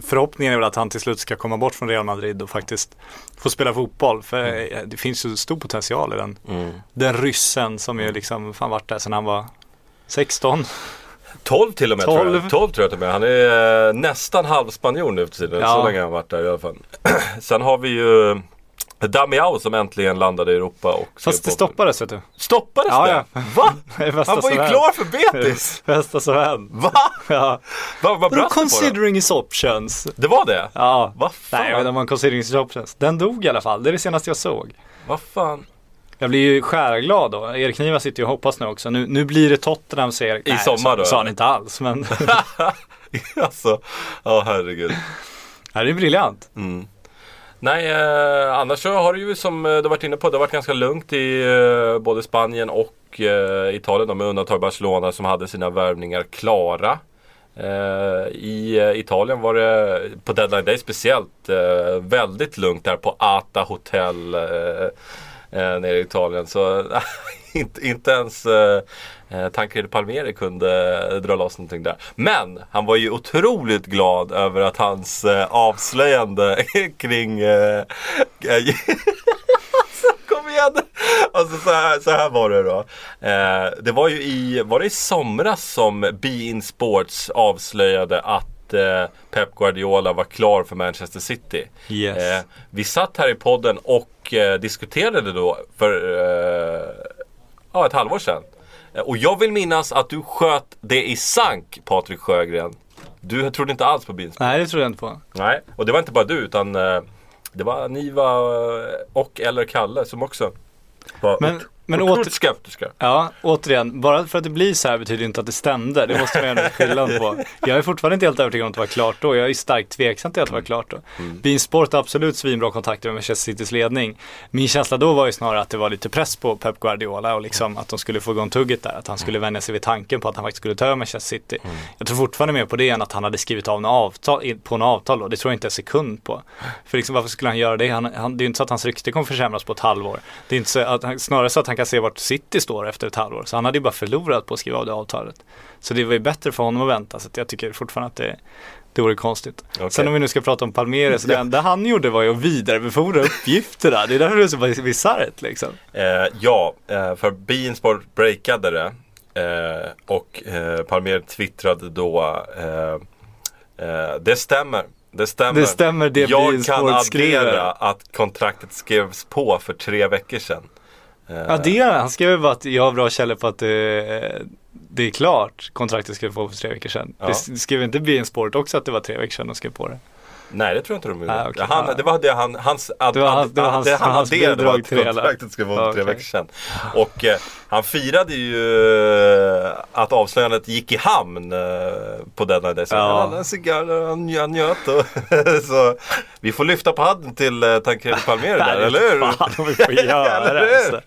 förhoppningen är väl att han till slut ska komma bort från Real Madrid och faktiskt få spela fotboll. För eh, det finns ju stor potential i den. mm. Den ryssen som ju liksom fan varit där sedan han var 16. 12 till och med tror 12. jag. 12 tror jag till och med. Han är eh, nästan halvspanjor nu för tiden. Ja. Så länge har han varit där i alla fall. Sen har vi ju Damiao som äntligen landade i Europa. Och Fast det stoppades vet du. Stoppades Ja, det? ja. Va? Bästa Han var ju som klar för Betis! Bästa som hänt. Va? Ja. Vad det på då? considering his options? Det var det? Ja. Vad fan? Nej, jag vet inte om man considering his options. Den dog i alla fall. Det är det senaste jag såg. Vad fan? Jag blir ju skärglad då. Erik Niva sitter ju och hoppas nu också. Nu, nu blir det Tottenham säger I sommar så, då, sa han inte alls men alltså, ja herregud. ja, det är briljant. Mm. Nej, eh, annars så har det ju som eh, du varit inne på, det har varit ganska lugnt i eh, både Spanien och eh, Italien då, med undantag Barcelona som hade sina värvningar klara. Eh, I eh, Italien var det på deadline day speciellt eh, väldigt lugnt där på Ata Hotel eh, eh, nere i Italien. Så inte, inte ens eh, eh, eh, Tancredi Palmieri kunde eh, dra loss någonting där. Men han var ju otroligt glad över att hans eh, avslöjande kring eh, Alltså, Kom igen! Alltså så här, så här var det då. Eh, det var ju i, var det i somras som Be-In Sports avslöjade att eh, Pep Guardiola var klar för Manchester City. Yes. Eh, vi satt här i podden och eh, diskuterade då för eh, ja, ett halvår sedan. Eh, och jag vill minnas att du sköt det i sank, Patrik Sjögren. Du trodde inte alls på Sports. Nej det tror jag inte på. Nej, och det var inte bara du utan eh, det var Niva eh, och eller Kalle som också var Men- men åter- skeptiska. Ja, återigen, bara för att det blir så här betyder inte att det stämde. Det måste man göra skillnad på. Jag är fortfarande inte helt övertygad om att det var klart då. Jag är starkt tveksam till att det var klart då. Mm. Bein Sport har absolut svinbra kontakter med Manchester Citys ledning. Min känsla då var ju snarare att det var lite press på Pep Guardiola och liksom att de skulle få igång tugget där. Att han skulle vänja sig vid tanken på att han faktiskt skulle ta över Manchester City. Mm. Jag tror fortfarande mer på det än att han hade skrivit av något avtal, på något avtal då. Det tror jag inte en sekund på. För liksom, varför skulle han göra det? Han, han, det är ju inte så att hans rykte kommer försämras på ett halvår. Det är inte så att snarare så att han kan se vart City står efter ett halvår. Så han hade ju bara förlorat på att skriva av det avtalet. Så det var ju bättre för honom att vänta. Så jag tycker fortfarande att det, det vore konstigt. Okej. Sen om vi nu ska prata om Palmeiras, det enda han gjorde var ju att vidarebefordra uppgifterna. Det är därför det är så bisarrt liksom. Eh, ja, eh, för Bein Sport breakade det eh, och eh, Palmer twittrade då eh, eh, Det stämmer. Det stämmer. Det stämmer det Jag kan addera att kontraktet skrevs på för tre veckor sedan. Eh, Ja det är Han skrev bara att jag har bra källor på att det, det är klart. Kontraktet skrev på för tre veckor sedan. Ja. Det skrev inte BN Sport också att det var tre veckor sedan de skrev på det? Nej det tror jag inte de gjorde. Ah, okej. han, Ja. det var det han, hans, ad, Det var hans- det var hans- det han hans var bidrag att till kontraktet skulle vara Ja, för tre okej. veckor sedan. Och eh, han firade ju eh, att avslöjandet gick i hamn eh, på denna. Så Ja. han hade en cigarr han, han njöt. Så vi får lyfta på handen till eh, Tancredi Palmieri där, eller hur? Fan, vi får göra det.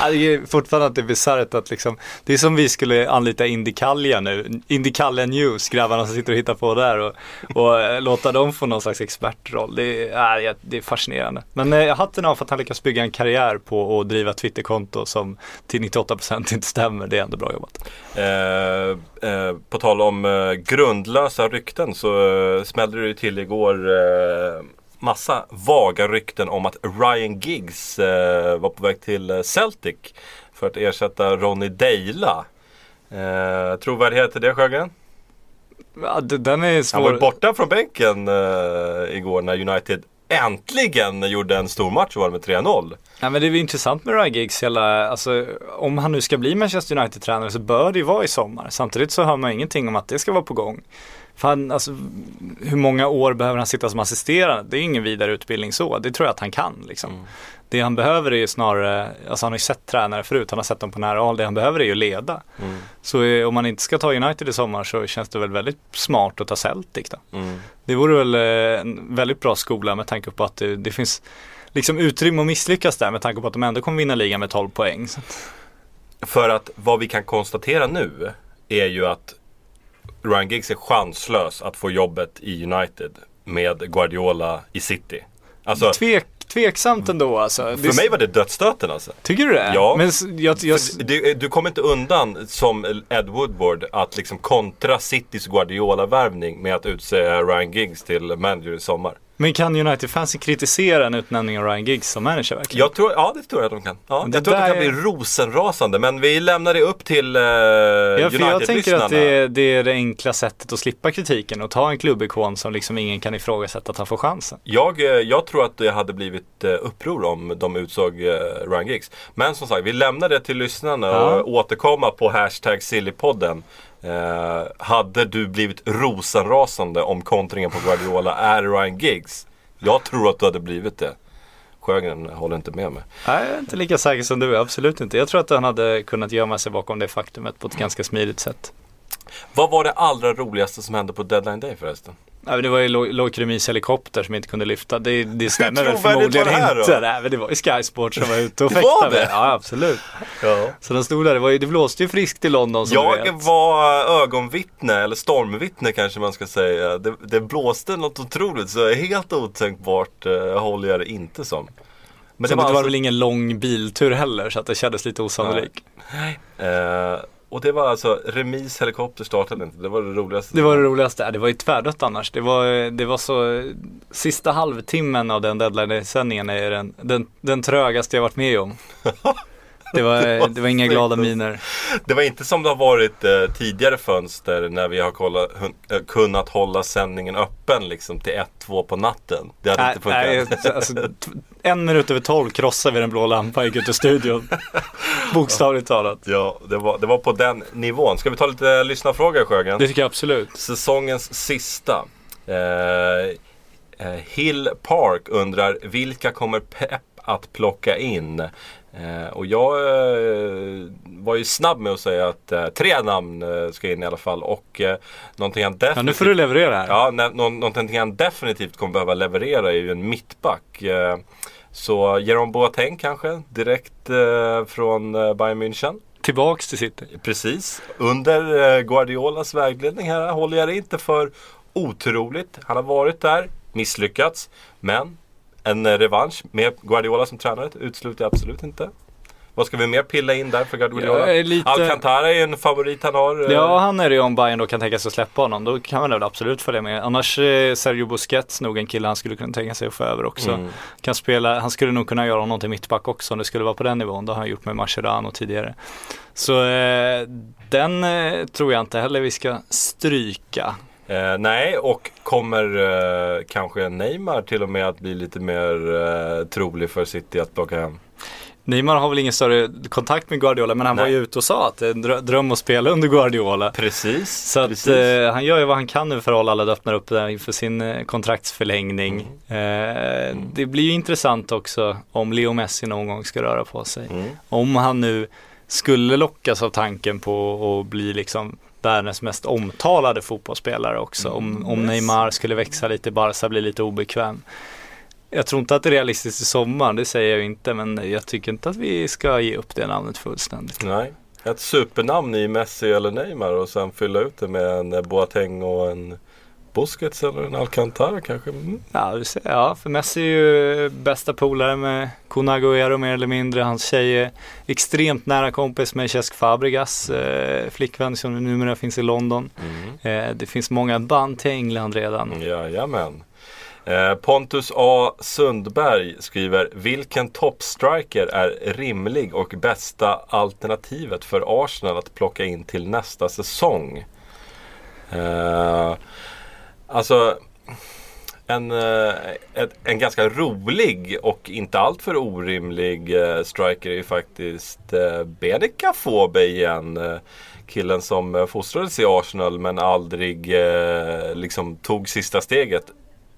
det är fortfarande att det är bisarrt att liksom, det är som vi skulle anlita Indikalja nu, Indikalja News, grabbarna som sitter och hittar på där och, och eh, låta dem få någon slags expertroll. Det är, det är fascinerande. Men eh, hatten av för att han lyckas bygga en karriär på att driva Twitterkonto som till 98% inte stämmer, det är ändå bra jobbat. Eh, eh, på tal om eh, grundlösa rykten så eh, smällde det ju till igår eh, massa vaga rykten om att Ryan Giggs eh, var på väg till eh, Celtic för att ersätta Ronny Deila. Eh, trovärdighet i det Sjögren? Ja, den är svår. Han var borta från bänken eh, igår när United äntligen gjorde en stor match och var med 3-0. Ja, men det är ju intressant med Ryan Giggs hela, alltså om han nu ska bli Manchester United-tränare så bör det ju vara i sommar. Samtidigt så hör man ingenting om att det ska vara på gång. För han, alltså, hur många år behöver han sitta som assisterande? Det är ingen vidare utbildning så, det tror jag att han kan liksom. Det han behöver är ju snarare, alltså han har ju sett tränare förut, han har sett dem på nära håll, det han behöver är ju leda. Så eh, om man inte ska ta United i sommar så känns det väl väldigt smart att ta Celtic då. Mm. Det vore väl eh, en väldigt bra skola med tanke på att det, det finns liksom utrymme att misslyckas där med tanke på att de ändå kommer vinna ligan med 12 poäng. Att- För att vad vi kan konstatera nu är ju att Ryan Giggs är chanslös att få jobbet i United med Guardiola i City. Alltså, Tvek, tveksamt ändå alltså. Det- för mig var det dödsstöten alltså. Tycker du det? Ja. Men jag, jag, Du, du kommer inte undan som Ed Woodward att liksom kontra Citys Guardiola-värvning med att utse Ryan Giggs till manager i sommar. Men kan United-fansen kritisera en utnämning av Ryan Giggs som manager verkligen? Jag tror, ja det tror jag att de kan. Ja, jag tror att det kan bli rosenrasande men vi lämnar det upp till uh, Ja, för jag tänker att det, United-lyssnarna. är- det är det enkla sättet att slippa kritiken och ta en klubbikon som liksom ingen kan ifrågasätta att han får chansen. Jag, eh, jag tror att det hade blivit eh, uppror om de utsåg eh, Ryan Giggs. Men som sagt, vi lämnar det till lyssnarna Ja. och återkomma på hashtag Sillypodden. Eh, hade du blivit rosenrasande om kontringen på Guardiola är Ryan Giggs? Jag tror att du hade blivit det. Sjögren håller inte med mig. Nej, jag är inte lika säker som du är, absolut inte. Jag tror att han hade kunnat gömma sig bakom det faktumet på ett ganska smidigt sätt. Vad var det allra roligaste som hände på deadline day förresten? Ja, det var ju Lokeremis helikopter som inte kunde lyfta. Det, det stämmer väl var förmodligen det inte. Nej, men det var ju Sky Sport som var ute och Det var fäktade. det? Ja, absolut. Ja. Så de stod där, det, var ju, det blåste ju friskt i London som du Jag vet. var ögonvittne, eller stormvittne kanske man ska säga. Det, det blåste något otroligt så helt otänkbart eh, håller jag det inte som. Men Sen det var, alltså- väl ingen lång biltur heller så att det kändes lite osannolikt. Eh, och det var alltså remis helikopter startade inte. Det var det roligaste. Det var det roligaste. Det var ju tvärdött annars. Det var, det var så, sista halvtimmen av den deadline-sändningen är den, den, den trögaste jag varit med om. Det var, det var inga glada miner. Det var inte som det har varit eh, tidigare fönster när vi har kollat, hun, eh, kunnat hålla sändningen öppen liksom till 1-2 på natten. Det hade Nej, inte funkat. nej, alltså, t- en minut över tolv krossade vi den blå lampan och gick ut ur studion. Bokstavligt talat. Ja, det var, det var på den nivån. Ska vi ta lite lyssnarfrågor Sjögren? Det tycker jag absolut. Säsongens sista. Eh, eh, Hill Park undrar vilka kommer Pep att plocka in? Eh, och jag eh, var ju snabb med att säga att eh, tre namn ska in i alla fall och någonting han definitivt Ja, nu får du leverera här. Ja, någonting han definitivt kommer behöva leverera är ju en mittback. Så Jerome Boateng kanske direkt från Bayern München. Tillbaks till City. Precis. Under Guardiolas vägledning här håller jag det inte för otroligt. Han har varit där, misslyckats. Men en eh, revansch med Guardiola som tränare utesluter jag absolut inte. Vad ska vi mer pilla in där för Guardiola? Är lite- Alcantara är en favorit han har. eh, Ja, han är det ju om Bayern då kan tänka sig att släppa honom. Då kan man väl absolut följa med. Annars eh, Sergio Busquets nog en kille han skulle kunna tänka sig att få över också. Mm. Kan spela, han skulle nog kunna göra honom till mittback också om det skulle vara på den nivån. Det har han gjort med Mascherano tidigare. Så eh, den eh, tror jag inte heller vi ska stryka. Eh, nej, och kommer eh, kanske Neymar till och med att bli lite mer eh, trolig för City att plocka hem? Neymar har väl ingen större kontakt med Guardiola men han var Nej. ju ute och sa att det är en drö- dröm att spela under Guardiola. Precis. Så att precis. eh, han gör ju vad han kan nu för att hålla alla öppnar upp där inför sin eh, kontraktsförlängning. Eh, Det blir ju intressant också om Leo Messi någon gång ska röra på sig. Mm. Om han nu skulle lockas av tanken på att bli liksom världens mest omtalade fotbollsspelare också. Om, om Neymar skulle växa lite, Barca blir lite obekväm. jag tror inte att det är realistiskt i sommar, det säger jag inte. Men jag tycker inte att vi ska ge upp det namnet fullständigt. Nej. Ett supernamn i Messi eller Neymar och sen fylla ut det med en Boateng och en Busquets eller en Alcantara kanske. Mm. Ja, ja, för Messi är ju bästa polare med Kun Agüero mer eller mindre. Hans tjej är extremt nära kompis med Cesc Fabregas eh, flickvän som numera finns i London. Eh, det finns många band till England redan. Jajamän. Eh, Pontus A Sundberg skriver Vilken toppstriker är rimlig och bästa alternativet för Arsenal att plocka in till nästa säsong? Eh, alltså en, eh, en ganska rolig och inte alltför orimlig eh, striker är ju faktiskt eh, Benica Fobe igen. Eh, killen som fostrades i Arsenal men aldrig liksom tog sista steget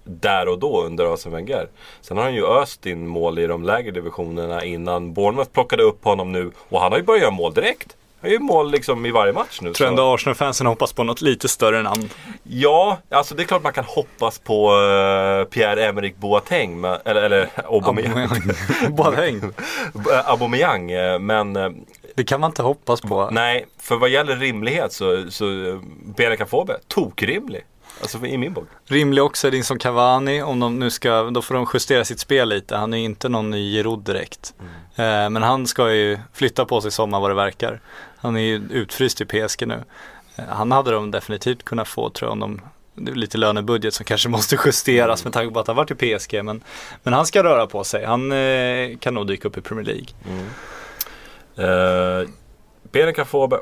där och då under Arsene Wenger. Sen har han ju öst in mål i de lägre divisionerna innan Bournemouth plockade upp honom nu och han har ju börjat göra mål direkt. Han gör mål liksom i varje match nu. Tror ändå Arsenal-fansen hoppas på något lite större namn. Ja, alltså det är klart man kan hoppas på uh, Pierre-Emerick Boateng, men, eller, eller Aubameyang. Boateng. Eh, Aubameyang, eh, men eh, Det kan man inte hoppas på. nej, för vad gäller rimlighet så, så Benica Fobe, tokrimlig. Alltså i min bok. Rimlig också är din som Cavani, om de nu ska, då får de justera sitt spel lite. Han är inte någon ny Giroud direkt. Eh, men han ska ju flytta på sig i sommar vad det verkar. Han är ju utfryst i PSG nu. Eh, han hade de definitivt kunnat få tror jag om de det är lite lönebudget som kanske måste justeras med tanke på att han varit i PSG. Men, men han ska röra på sig. Han eh, kan nog dyka upp i Premier League. Uh, Benica Fobe,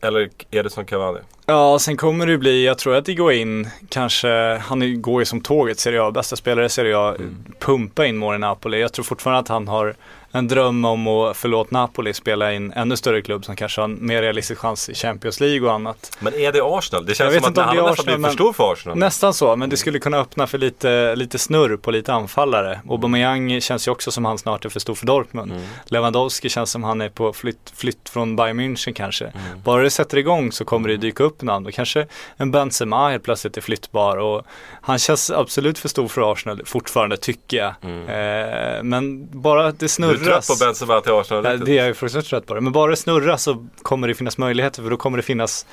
eller är det som Cavani? Ja, sen kommer det bli, jag tror att det går in, kanske, han går ju som tåget Serie A, bästa spelare Serie A, pumpa in mål i Napoli. Jag tror fortfarande att han har en dröm om att, förlåt Napoli, spela in ännu större klubb som kanske har en mer realistisk chans i Champions League och annat. Men är det Arsenal? Det känns som att han nästan blivit för stor för Arsenal. Nästan så, men det skulle kunna öppna för lite, lite snurr på lite anfallare. Aubameyang känns ju också som han snart är för stor för Dortmund. Lewandowski känns som han är på flytt, flytt från Bayern München kanske. Bara det sätter igång så kommer det dyka upp namn. Och kanske en Benzema helt plötsligt är flyttbar. Och han känns absolut för stor för Arsenal fortfarande tycker jag. Eh, men bara det snurras. Trött på Benzema till Arsenal? Riktigt? det är jag fruktansvärt trött på det. Men bara det snurrar så kommer det finnas möjligheter för då kommer det finnas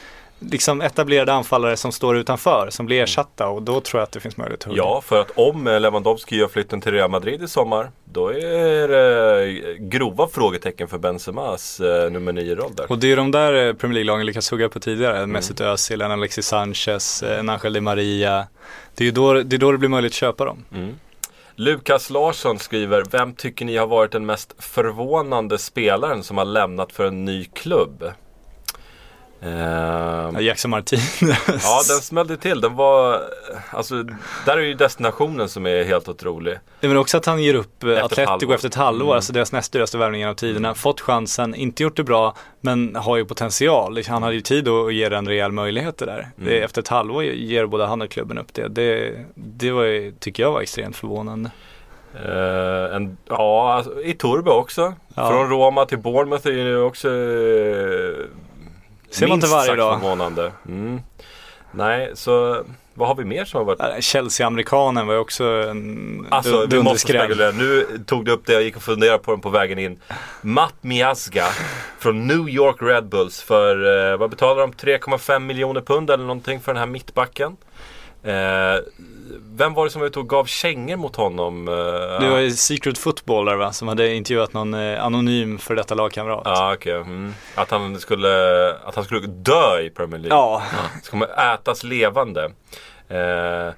liksom etablerade anfallare som står utanför som blir ersatta och då tror jag att det finns möjlighet att hugga. Ja, för att om eh, Lewandowski gör flytten till Real Madrid i sommar Då är det grova frågetecken för Benzemas eh, nummer 9-roll där. Och det är de där eh, Premier League-lagen lyckats hugga på tidigare. Mesut Özil, en Alexis Sanchez, eh, en Angel Di Maria. Det är då det, är då det blir möjligt att köpa dem. Lukas Larsson skriver Vem tycker ni har varit den mest förvånande spelaren som har lämnat för en ny klubb? Ja, Jackson Martinez. Ja, den smällde till. Den var, alltså, där är ju destinationen som är helt otrolig. Det väl också att han ger upp eh, Efter Atletico efter ett halvår, Mm. alltså deras näst dyraste värvning genom tiderna. Fått chansen, inte gjort det bra, men har ju potential. Han hade ju tid att ge den rejäl möjlighet det där. Det, Mm. efter ett halvår ger både han och klubben upp det. Det, det var, tycker jag var extremt förvånande. Eh, en, ja, alltså, i Turbo också. Ja. Från Roma till Bournemouth är ju också eh, Ser man inte varje dag. förvånande. Mm. Nej, så vad har vi mer som har varit? Äh, Chelsea-amerikanen var ju också en Alltså du- måste spekulera. Nu tog du upp det, jag gick och funderade på den på vägen in. Matt Miazga från New York Red Bulls för, eh, vad betalar de? 3,5 miljoner pund eller någonting för den här mittbacken. Eh, vem var det som var ute och gav kängor mot honom? Eh, Det var ju Secret Football där va, som hade intervjuat någon eh, anonym för detta lagkamrat. Ja, okej. Mm. Att, han skulle, att han skulle dö i Premier League. Ja. Så kommer ätas levande. Eh,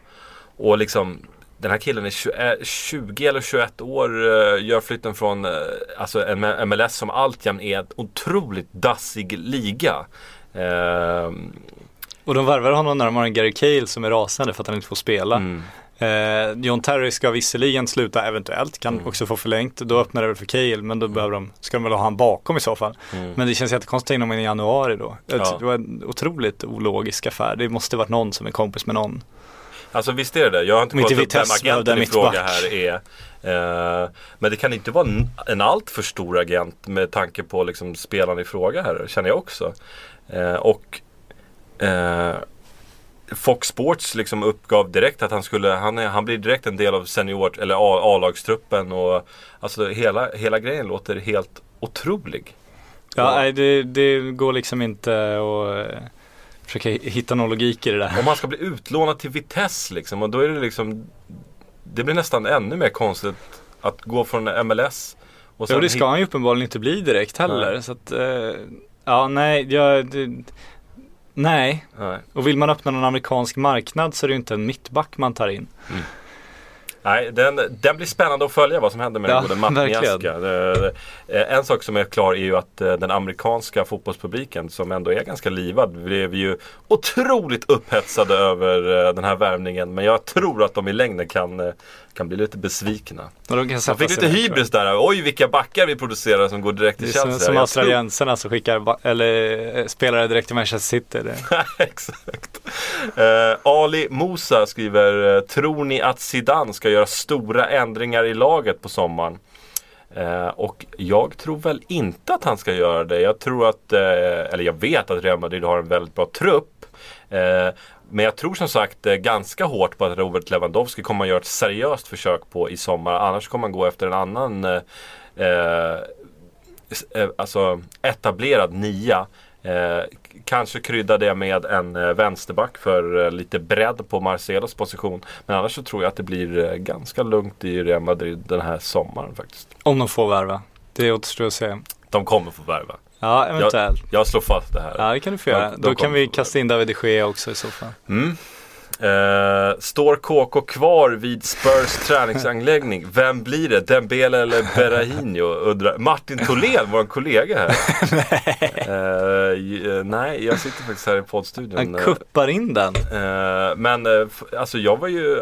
och liksom den här killen är 20, eh, 20 eller 21 år, eh, gör flytten från eh, alltså MLS som alltjämt är en otroligt dassig liga. Eh, Och de värvar honom när de har en Gary Cale som är rasande för att han inte får spela. mm. Eh, John Terry ska visserligen sluta eventuellt, kan Mm. också få förlängt. Då öppnar det väl för Cale, men då behöver de, ska de väl ha han bakom i så fall. Mm. Men det känns jättekonstigt att ta in honom i januari då. Ja. Det var en otroligt ologisk affär. Det måste varit någon som är kompis med någon. Alltså visst är det det. Jag har inte kollat upp vem agenten i fråga här är. Eh, men det kan inte vara en, en allt för stor agent med tanke på liksom spelaren i fråga här, känner jag också. Eh, och eh, Fox Sports liksom uppgav direkt att han skulle, han, är, han blir direkt en del av senior eller A-lagstruppen och alltså hela, hela grejen låter helt otrolig. Ja, nej, det, det går liksom inte att eh, försöka hitta någon logik i det där. Om man ska bli utlånad till Vitesse liksom och då är det liksom Det blir nästan ännu mer konstigt att gå från MLS och Jo, det ska han ju uppenbarligen inte bli direkt heller. Nej. Så att, eh, ja, nej, jag, det, nej. Nej. Och vill man öppna någon amerikansk marknad så är det ju inte en mittback man tar in. Nej, den, den blir spännande att följa vad som händer med Ja, den gode det- eh, En sak som är klar är ju att eh, den amerikanska fotbollspubliken som ändå är ganska livad blev ju otroligt upphetsade över eh, den här värvningen. Men jag tror att de i längden kan, kan bli lite besvikna. De kan fick lite hybris där. Oj vilka backar vi producerar som går direkt Det är till som, Chelsea. som Jag australiensarna som skickar eller, eh, spelare direkt till Manchester City. Det. Exakt. Eh, Ali Musa skriver, eh, tror ni att Zidane ska göra stora ändringar i laget på sommaren? Eh, och jag tror väl inte att han ska göra det. Jag tror att, eh, eller jag vet att Real Madrid har en väldigt bra trupp. Men jag tror som sagt eh, ganska hårt på att Robert Lewandowski kommer att göra ett seriöst försök på i sommar. Annars kommer han gå efter en annan eh, eh, eh, alltså etablerad nia. Eh, kanske krydda det med en vänsterback för lite bredd på Marcelos position. Men annars så tror jag att det blir ganska lugnt i Real Madrid den här sommaren faktiskt. Om de får värva. Det återstår att se. De kommer få värva. Ja, eventuellt. Jag slår fast det här. Ja, det kan du få göra. De Då kan vi kasta in David de Gea också i så fall. Mm. Eh, står KK kvar vid Spurs träningsanläggning? Vem blir det? Dembele eller Berahino? Undrar. Martin Tholén, vår kollega här. Eh, j- eh, nej, jag sitter faktiskt här i poddstudion. Han kuppar in den. Men alltså jag var ju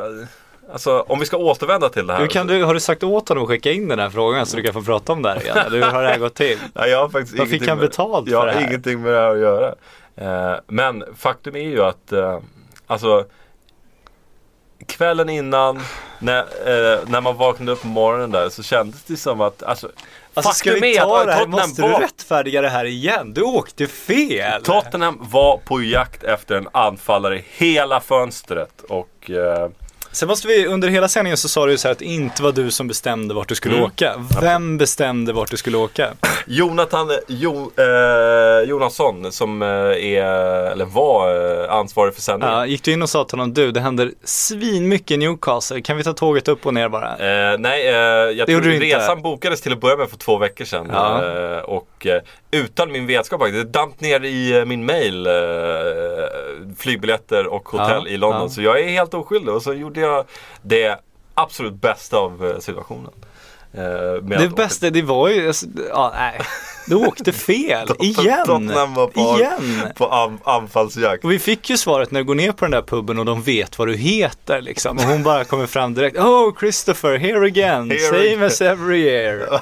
Alltså om vi ska återvända till det här. Kan du, har du sagt åt honom att skicka in den här frågan så du kan få prata om det här igen? Eller hur har det här gått till? Nej, jag har faktiskt Vad fick han betalt Jag för det har här? ingenting med det här att göra. Eh, men faktum är ju att eh, Alltså Kvällen innan när, eh, när man vaknade upp på morgonen där så kändes det som att alltså, Alltså ska vi ta att det här? Måste var, du rättfärdiga det här igen? Du åkte fel! Tottenham var på jakt efter en anfallare i hela fönstret och eh, Sen måste vi, under hela sändningen så sa du ju så här att det inte var du som bestämde vart du skulle Mm. åka. Vem bestämde vart du skulle åka? Jonathan jo, eh, Jonasson som eh, är, eller var eh, ansvarig för sändningen. Ja, gick du in och sa till honom, du det händer svinmycket i Newcastle, kan vi ta tåget upp och ner bara? Eh, nej, eh, jag tror inte. resan bokades till att börja med för två veckor sedan. Ja. Eh, och eh, utan min vetskap faktiskt. Det damp ner i min mail flygbiljetter och hotell Ja, i London. Så jag är helt oskyldig. Och så gjorde jag det absolut bästa av eh, situationen. Eh, Det bästa, det var ju, alltså, ja nej. Du åkte fel, igen! Tottenham var på- Igen! på an- anfallsjakt. Och vi fick ju svaret när du går ner på den där puben och de vet vad du heter liksom. Och hon bara kommer fram direkt. Oh Christopher, here again, Here same again." as every year.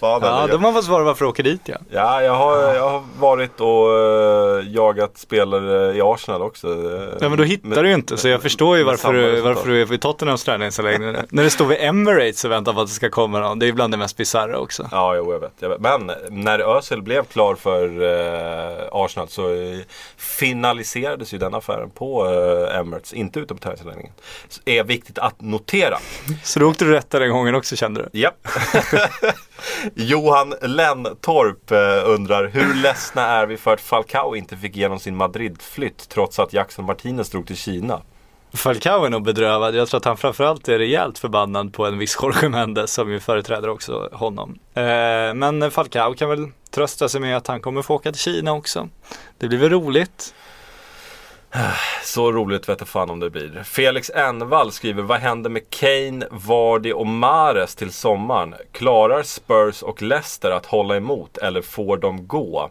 Fan, Ja, då man får svara varför du åker dit ja. Ja, jag har, jag har varit och eh, jagat spelare i Arsenal också. eh, Ja men då hittar du ju inte så jag förstår ju med varför du, varför du är vid Tottenhams träningsanläggning. När det står vid Emirates och väntar på att det ska komma någon. Det är bland det mest bisarra också. Ja, jo, jag vet, jag vet. Men när Özil blev klar för eh, Arsenal så eh, finaliserades ju den affären på eh, Emirates, inte utom träningsanläggningen. Så Är viktigt att notera. Så då åkte du rätt den gången också kände du? Japp. Johan Lentorp eh, undrar hur ledsna är vi för att Falcao inte fick igenom sin Madrid-flytt trots att Jackson Martinez drog till Kina? Falcao är nog bedrövad. Jag tror att han framförallt är rejält förbannad på en viss Jorge Mendes som ju företräder också honom. Eh, men Falcao kan väl trösta sig med att han kommer få åka till Kina också. Det blir väl roligt. Så roligt vet jag fan om det blir. Felix Envall skriver, vad händer med Kane, Vardy och Mares till sommaren? Klarar Spurs och Leicester att hålla emot eller får de gå?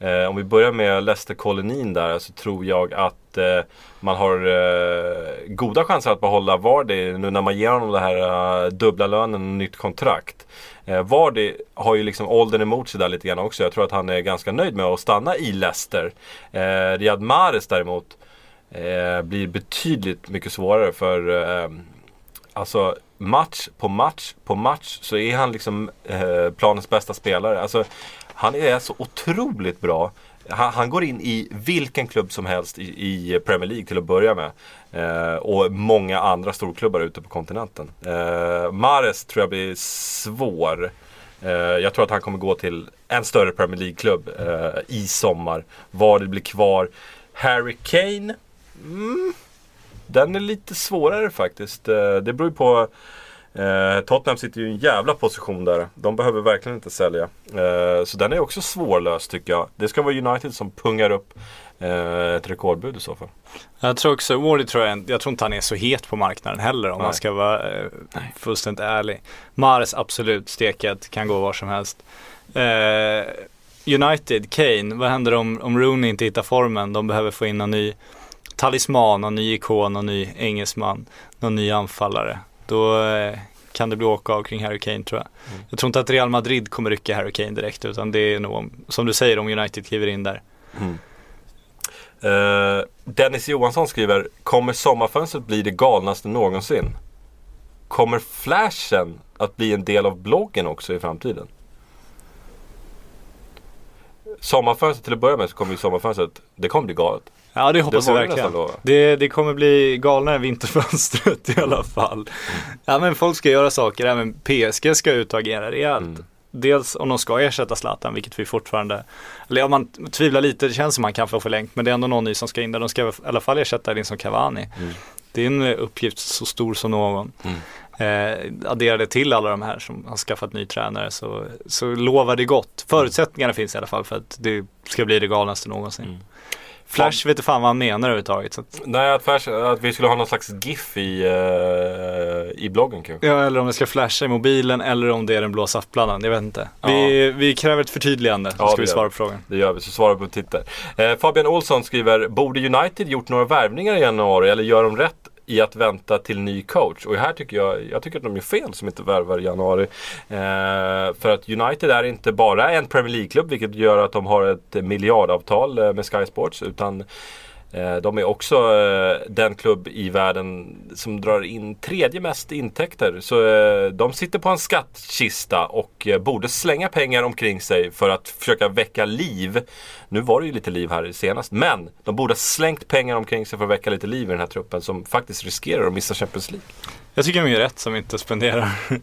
Eh, om vi börjar med Leicester-kolonin där så tror jag att eh, man har eh, goda chanser att behålla Vardy nu när man ger honom den här eh, dubbla lönen och nytt kontrakt. Eh, Vardy har ju liksom åldern emot sig där lite grann också. Jag tror att han är ganska nöjd med att stanna i Leicester. Eh, Riyad Mahrez däremot eh, blir betydligt mycket svårare för eh, Alltså match på match på match så är han liksom eh, planens bästa spelare. Alltså, han är så otroligt bra. han, han går in i vilken klubb som helst i, i Premier League till att börja med. Eh, och många andra storklubbar ute på kontinenten. Eh, Mares tror jag blir svår. Eh, jag tror att han kommer gå till en större Premier League-klubb eh, i sommar. Var det blir kvar. Harry Kane. Mm, den är lite svårare faktiskt. Eh, det beror ju på Eh, Tottenham sitter ju i en jävla position där. De behöver verkligen inte sälja. Eh, så den är också svårlöst tycker jag. Det ska vara United som pungar upp eh, ett rekordbud i så fall. Jag tror också, Wardy tror jag, jag tror inte han är så het på marknaden heller om Nej. man ska vara eh, fullständigt ärlig. Mares absolut steket, kan gå var som helst. Eh, United, Kane, vad händer om, om Rooney inte hittar formen? De behöver få in en ny talisman, en ny ikon, en ny engelsman, någon ny anfallare. Då eh, kan det bli åka av kring Harry Kane tror jag. Jag tror inte att Real Madrid kommer rycka Harry Kane direkt utan det är nog, om- som du säger, om United kliver in där. Eh, Dennis Johansson skriver Kommer sommarfönstret bli det galnaste någonsin? Kommer flashen att bli en del av bloggen också i framtiden? Sommarfönstret till att börja med så kommer ju sommarfönstret Det kommer bli galet. Ja det hoppas Det jag verkligen. Det, det kommer bli galnare vinterfönstret i alla fall. Ja men folk ska göra saker, även PSG ska ut och agera rejält. Mm. Dels om de ska ersätta Zlatan, vilket vi fortfarande, eller om man tvivlar lite, det känns som man kan få förlängt, men det är ändå någon ny som ska in där. De ska i alla fall ersätta Edinson Cavani. Mm. Det är en uppgift så stor som någon. Mm. Eh, adderade till alla de här som har skaffat ny tränare så, så lovar det gott. Förutsättningarna finns i alla fall för att det ska bli det galnaste någonsin. Mm. Flash vet inte fan vad han menar överhuvudtaget. Så Nej, att, flash, att vi skulle ha någon slags GIF i, eh, i bloggen kanske. ja, eller om det ska flasha i mobilen eller om det är den blå saftblandaren. Jag vet inte. Vi, vi kräver ett förtydligande så Ja, ska vi svara på frågan. Det gör vi, så svarar vi på Twitter. Eh, Fabian Olsson skriver, borde United gjort några värvningar i januari eller gör de rätt i att vänta till ny coach? Och här tycker jag, jag tycker att de gör fel som inte värvar i januari. Eh, för att United är inte bara en Premier League-klubb, vilket gör att de har ett miljardavtal eh, med Sky Sports, utan de är också eh, den klubb i världen som drar in tredje mest intäkter. Så eh, de sitter på en skattkista och eh, borde slänga pengar omkring sig för att försöka väcka liv. Nu var det ju lite liv här senast, men de borde ha slängt pengar omkring sig för att väcka lite liv i den här truppen som faktiskt riskerar att missa Champions League. Jag tycker de gör rätt som inte spenderar.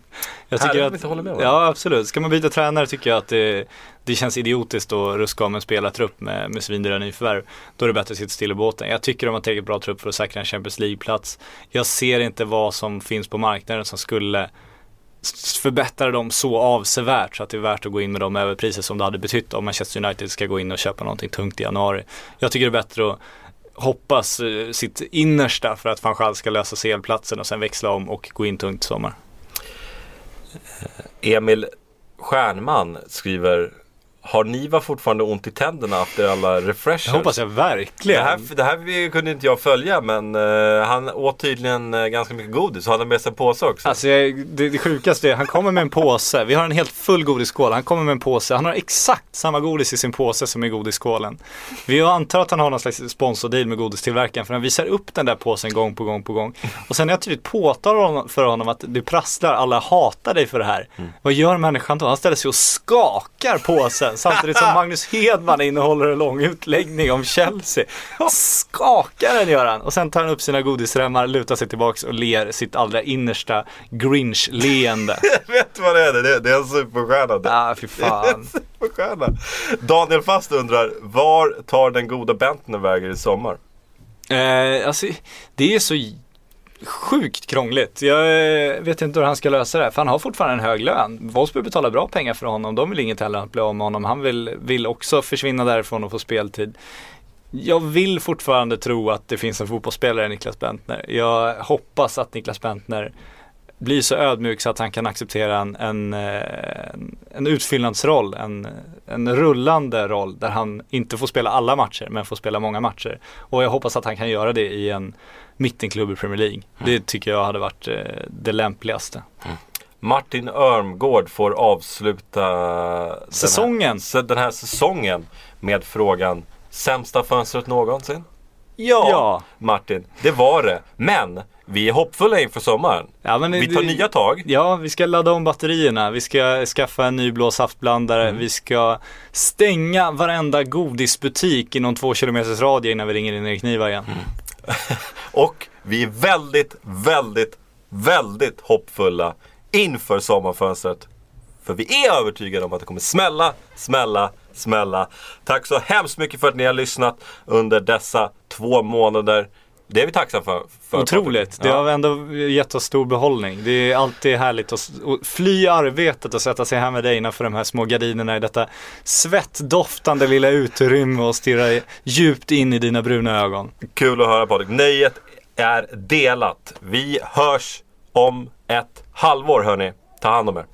Jag Härligt tycker att att, vi inte håller med det. ja absolut, ska man byta tränare tycker jag att det, det känns idiotiskt att ruska om en spelartrupp med, med svindyra nyförvärv. Då är det bättre att sitta still i båten. Jag tycker de har tillräckligt bra trupp för att säkra en Champions League-plats. Jag ser inte vad som finns på marknaden som skulle förbättra dem så avsevärt så att det är värt att gå in med de överpriser som det hade betytt om Manchester United ska gå in och köpa någonting tungt i januari. Jag tycker det är bättre att hoppas eh, sitt innersta för att van Gaal ska lösa CL-platsen och sen växla om och gå in tungt i sommar. Emil Stjärnman skriver har Niva fortfarande ont i tänderna efter alla refreshers? Det hoppas jag Det verkligen. här, det här kunde inte jag följa men eh, han åt tydligen eh, ganska mycket godis hade med sig en påse också. Alltså jag, det, det sjukaste är, han kommer med en påse. Vi har en helt full godisskål. Han kommer med en påse. Han har exakt samma godis i sin påse som i godisskålen. Vi antar att han har någon slags sponsordeal med godistillverkaren för han visar upp den där påsen gång på gång på gång. Och sen när jag tydligt påtalar för honom att du prasslar, alla hatar dig för det här. Vad gör människan då? Han ställer sig och skakar påsen samtidigt som Magnus Hedman innehåller en lång utläggning om Chelsea. Skakar den gör han. Och sen tar han upp sina godisremmar, lutar sig tillbaks och ler sitt allra innersta Grinch-leende. Vet du vad det är? Det, det är en superstjärna. Det Ah, fy fan. superstjärna. Daniel Fast undrar, var tar den goda Bentner vägen i sommar? Eh, alltså, det är så sjukt krångligt. Jag eh, vet inte hur han ska lösa det. För han har fortfarande en hög lön. Wolfsburg betalar bra pengar för honom. De vill inget heller än att bli av med honom. Han vill, vill också försvinna därifrån och få speltid. Jag vill fortfarande tro att det finns en fotbollsspelare i Niklas Bentner. Jag hoppas att Niklas Bentner blir så ödmjuk så att han kan acceptera en, en, eh, en utfyllnadsroll, en, en rullande roll där han inte får spela alla matcher men får spela många matcher. Och jag hoppas att han kan göra det i en mittenklubb i Premier League. Det tycker jag hade varit eh, det lämpligaste. Martin Örmgård får avsluta Säsongen. Den här, den här säsongen med frågan Sämsta fönstret någonsin? Ja, Ja. Martin, det var det. Men vi är hoppfulla inför sommaren. Ja, men Vi tar det- nya tag. Ja, vi ska ladda om batterierna. Vi ska skaffa en ny blå saftblandare. Mm. Vi ska stänga varenda godisbutik inom två kilometers radie innan vi ringer in Erik Niva igen. Mm. Och vi är väldigt, väldigt, väldigt hoppfulla inför sommarfönstret. För vi är övertygade om att det kommer smälla, smälla, smälla. Tack så hemskt mycket för att ni har lyssnat under dessa två månader. Det är vi tacksamma för. för Otroligt. Det Ja. har ändå gett oss stor behållning. Det är alltid härligt att fly arbetet och sätta sig här med dig innanför de här små gardinerna i detta svettdoftande lilla utrymme och stirra djupt in i dina bruna ögon. Kul att höra Patrik. Nöjet är delat. Vi hörs om ett halvår hörni. Ta hand om er.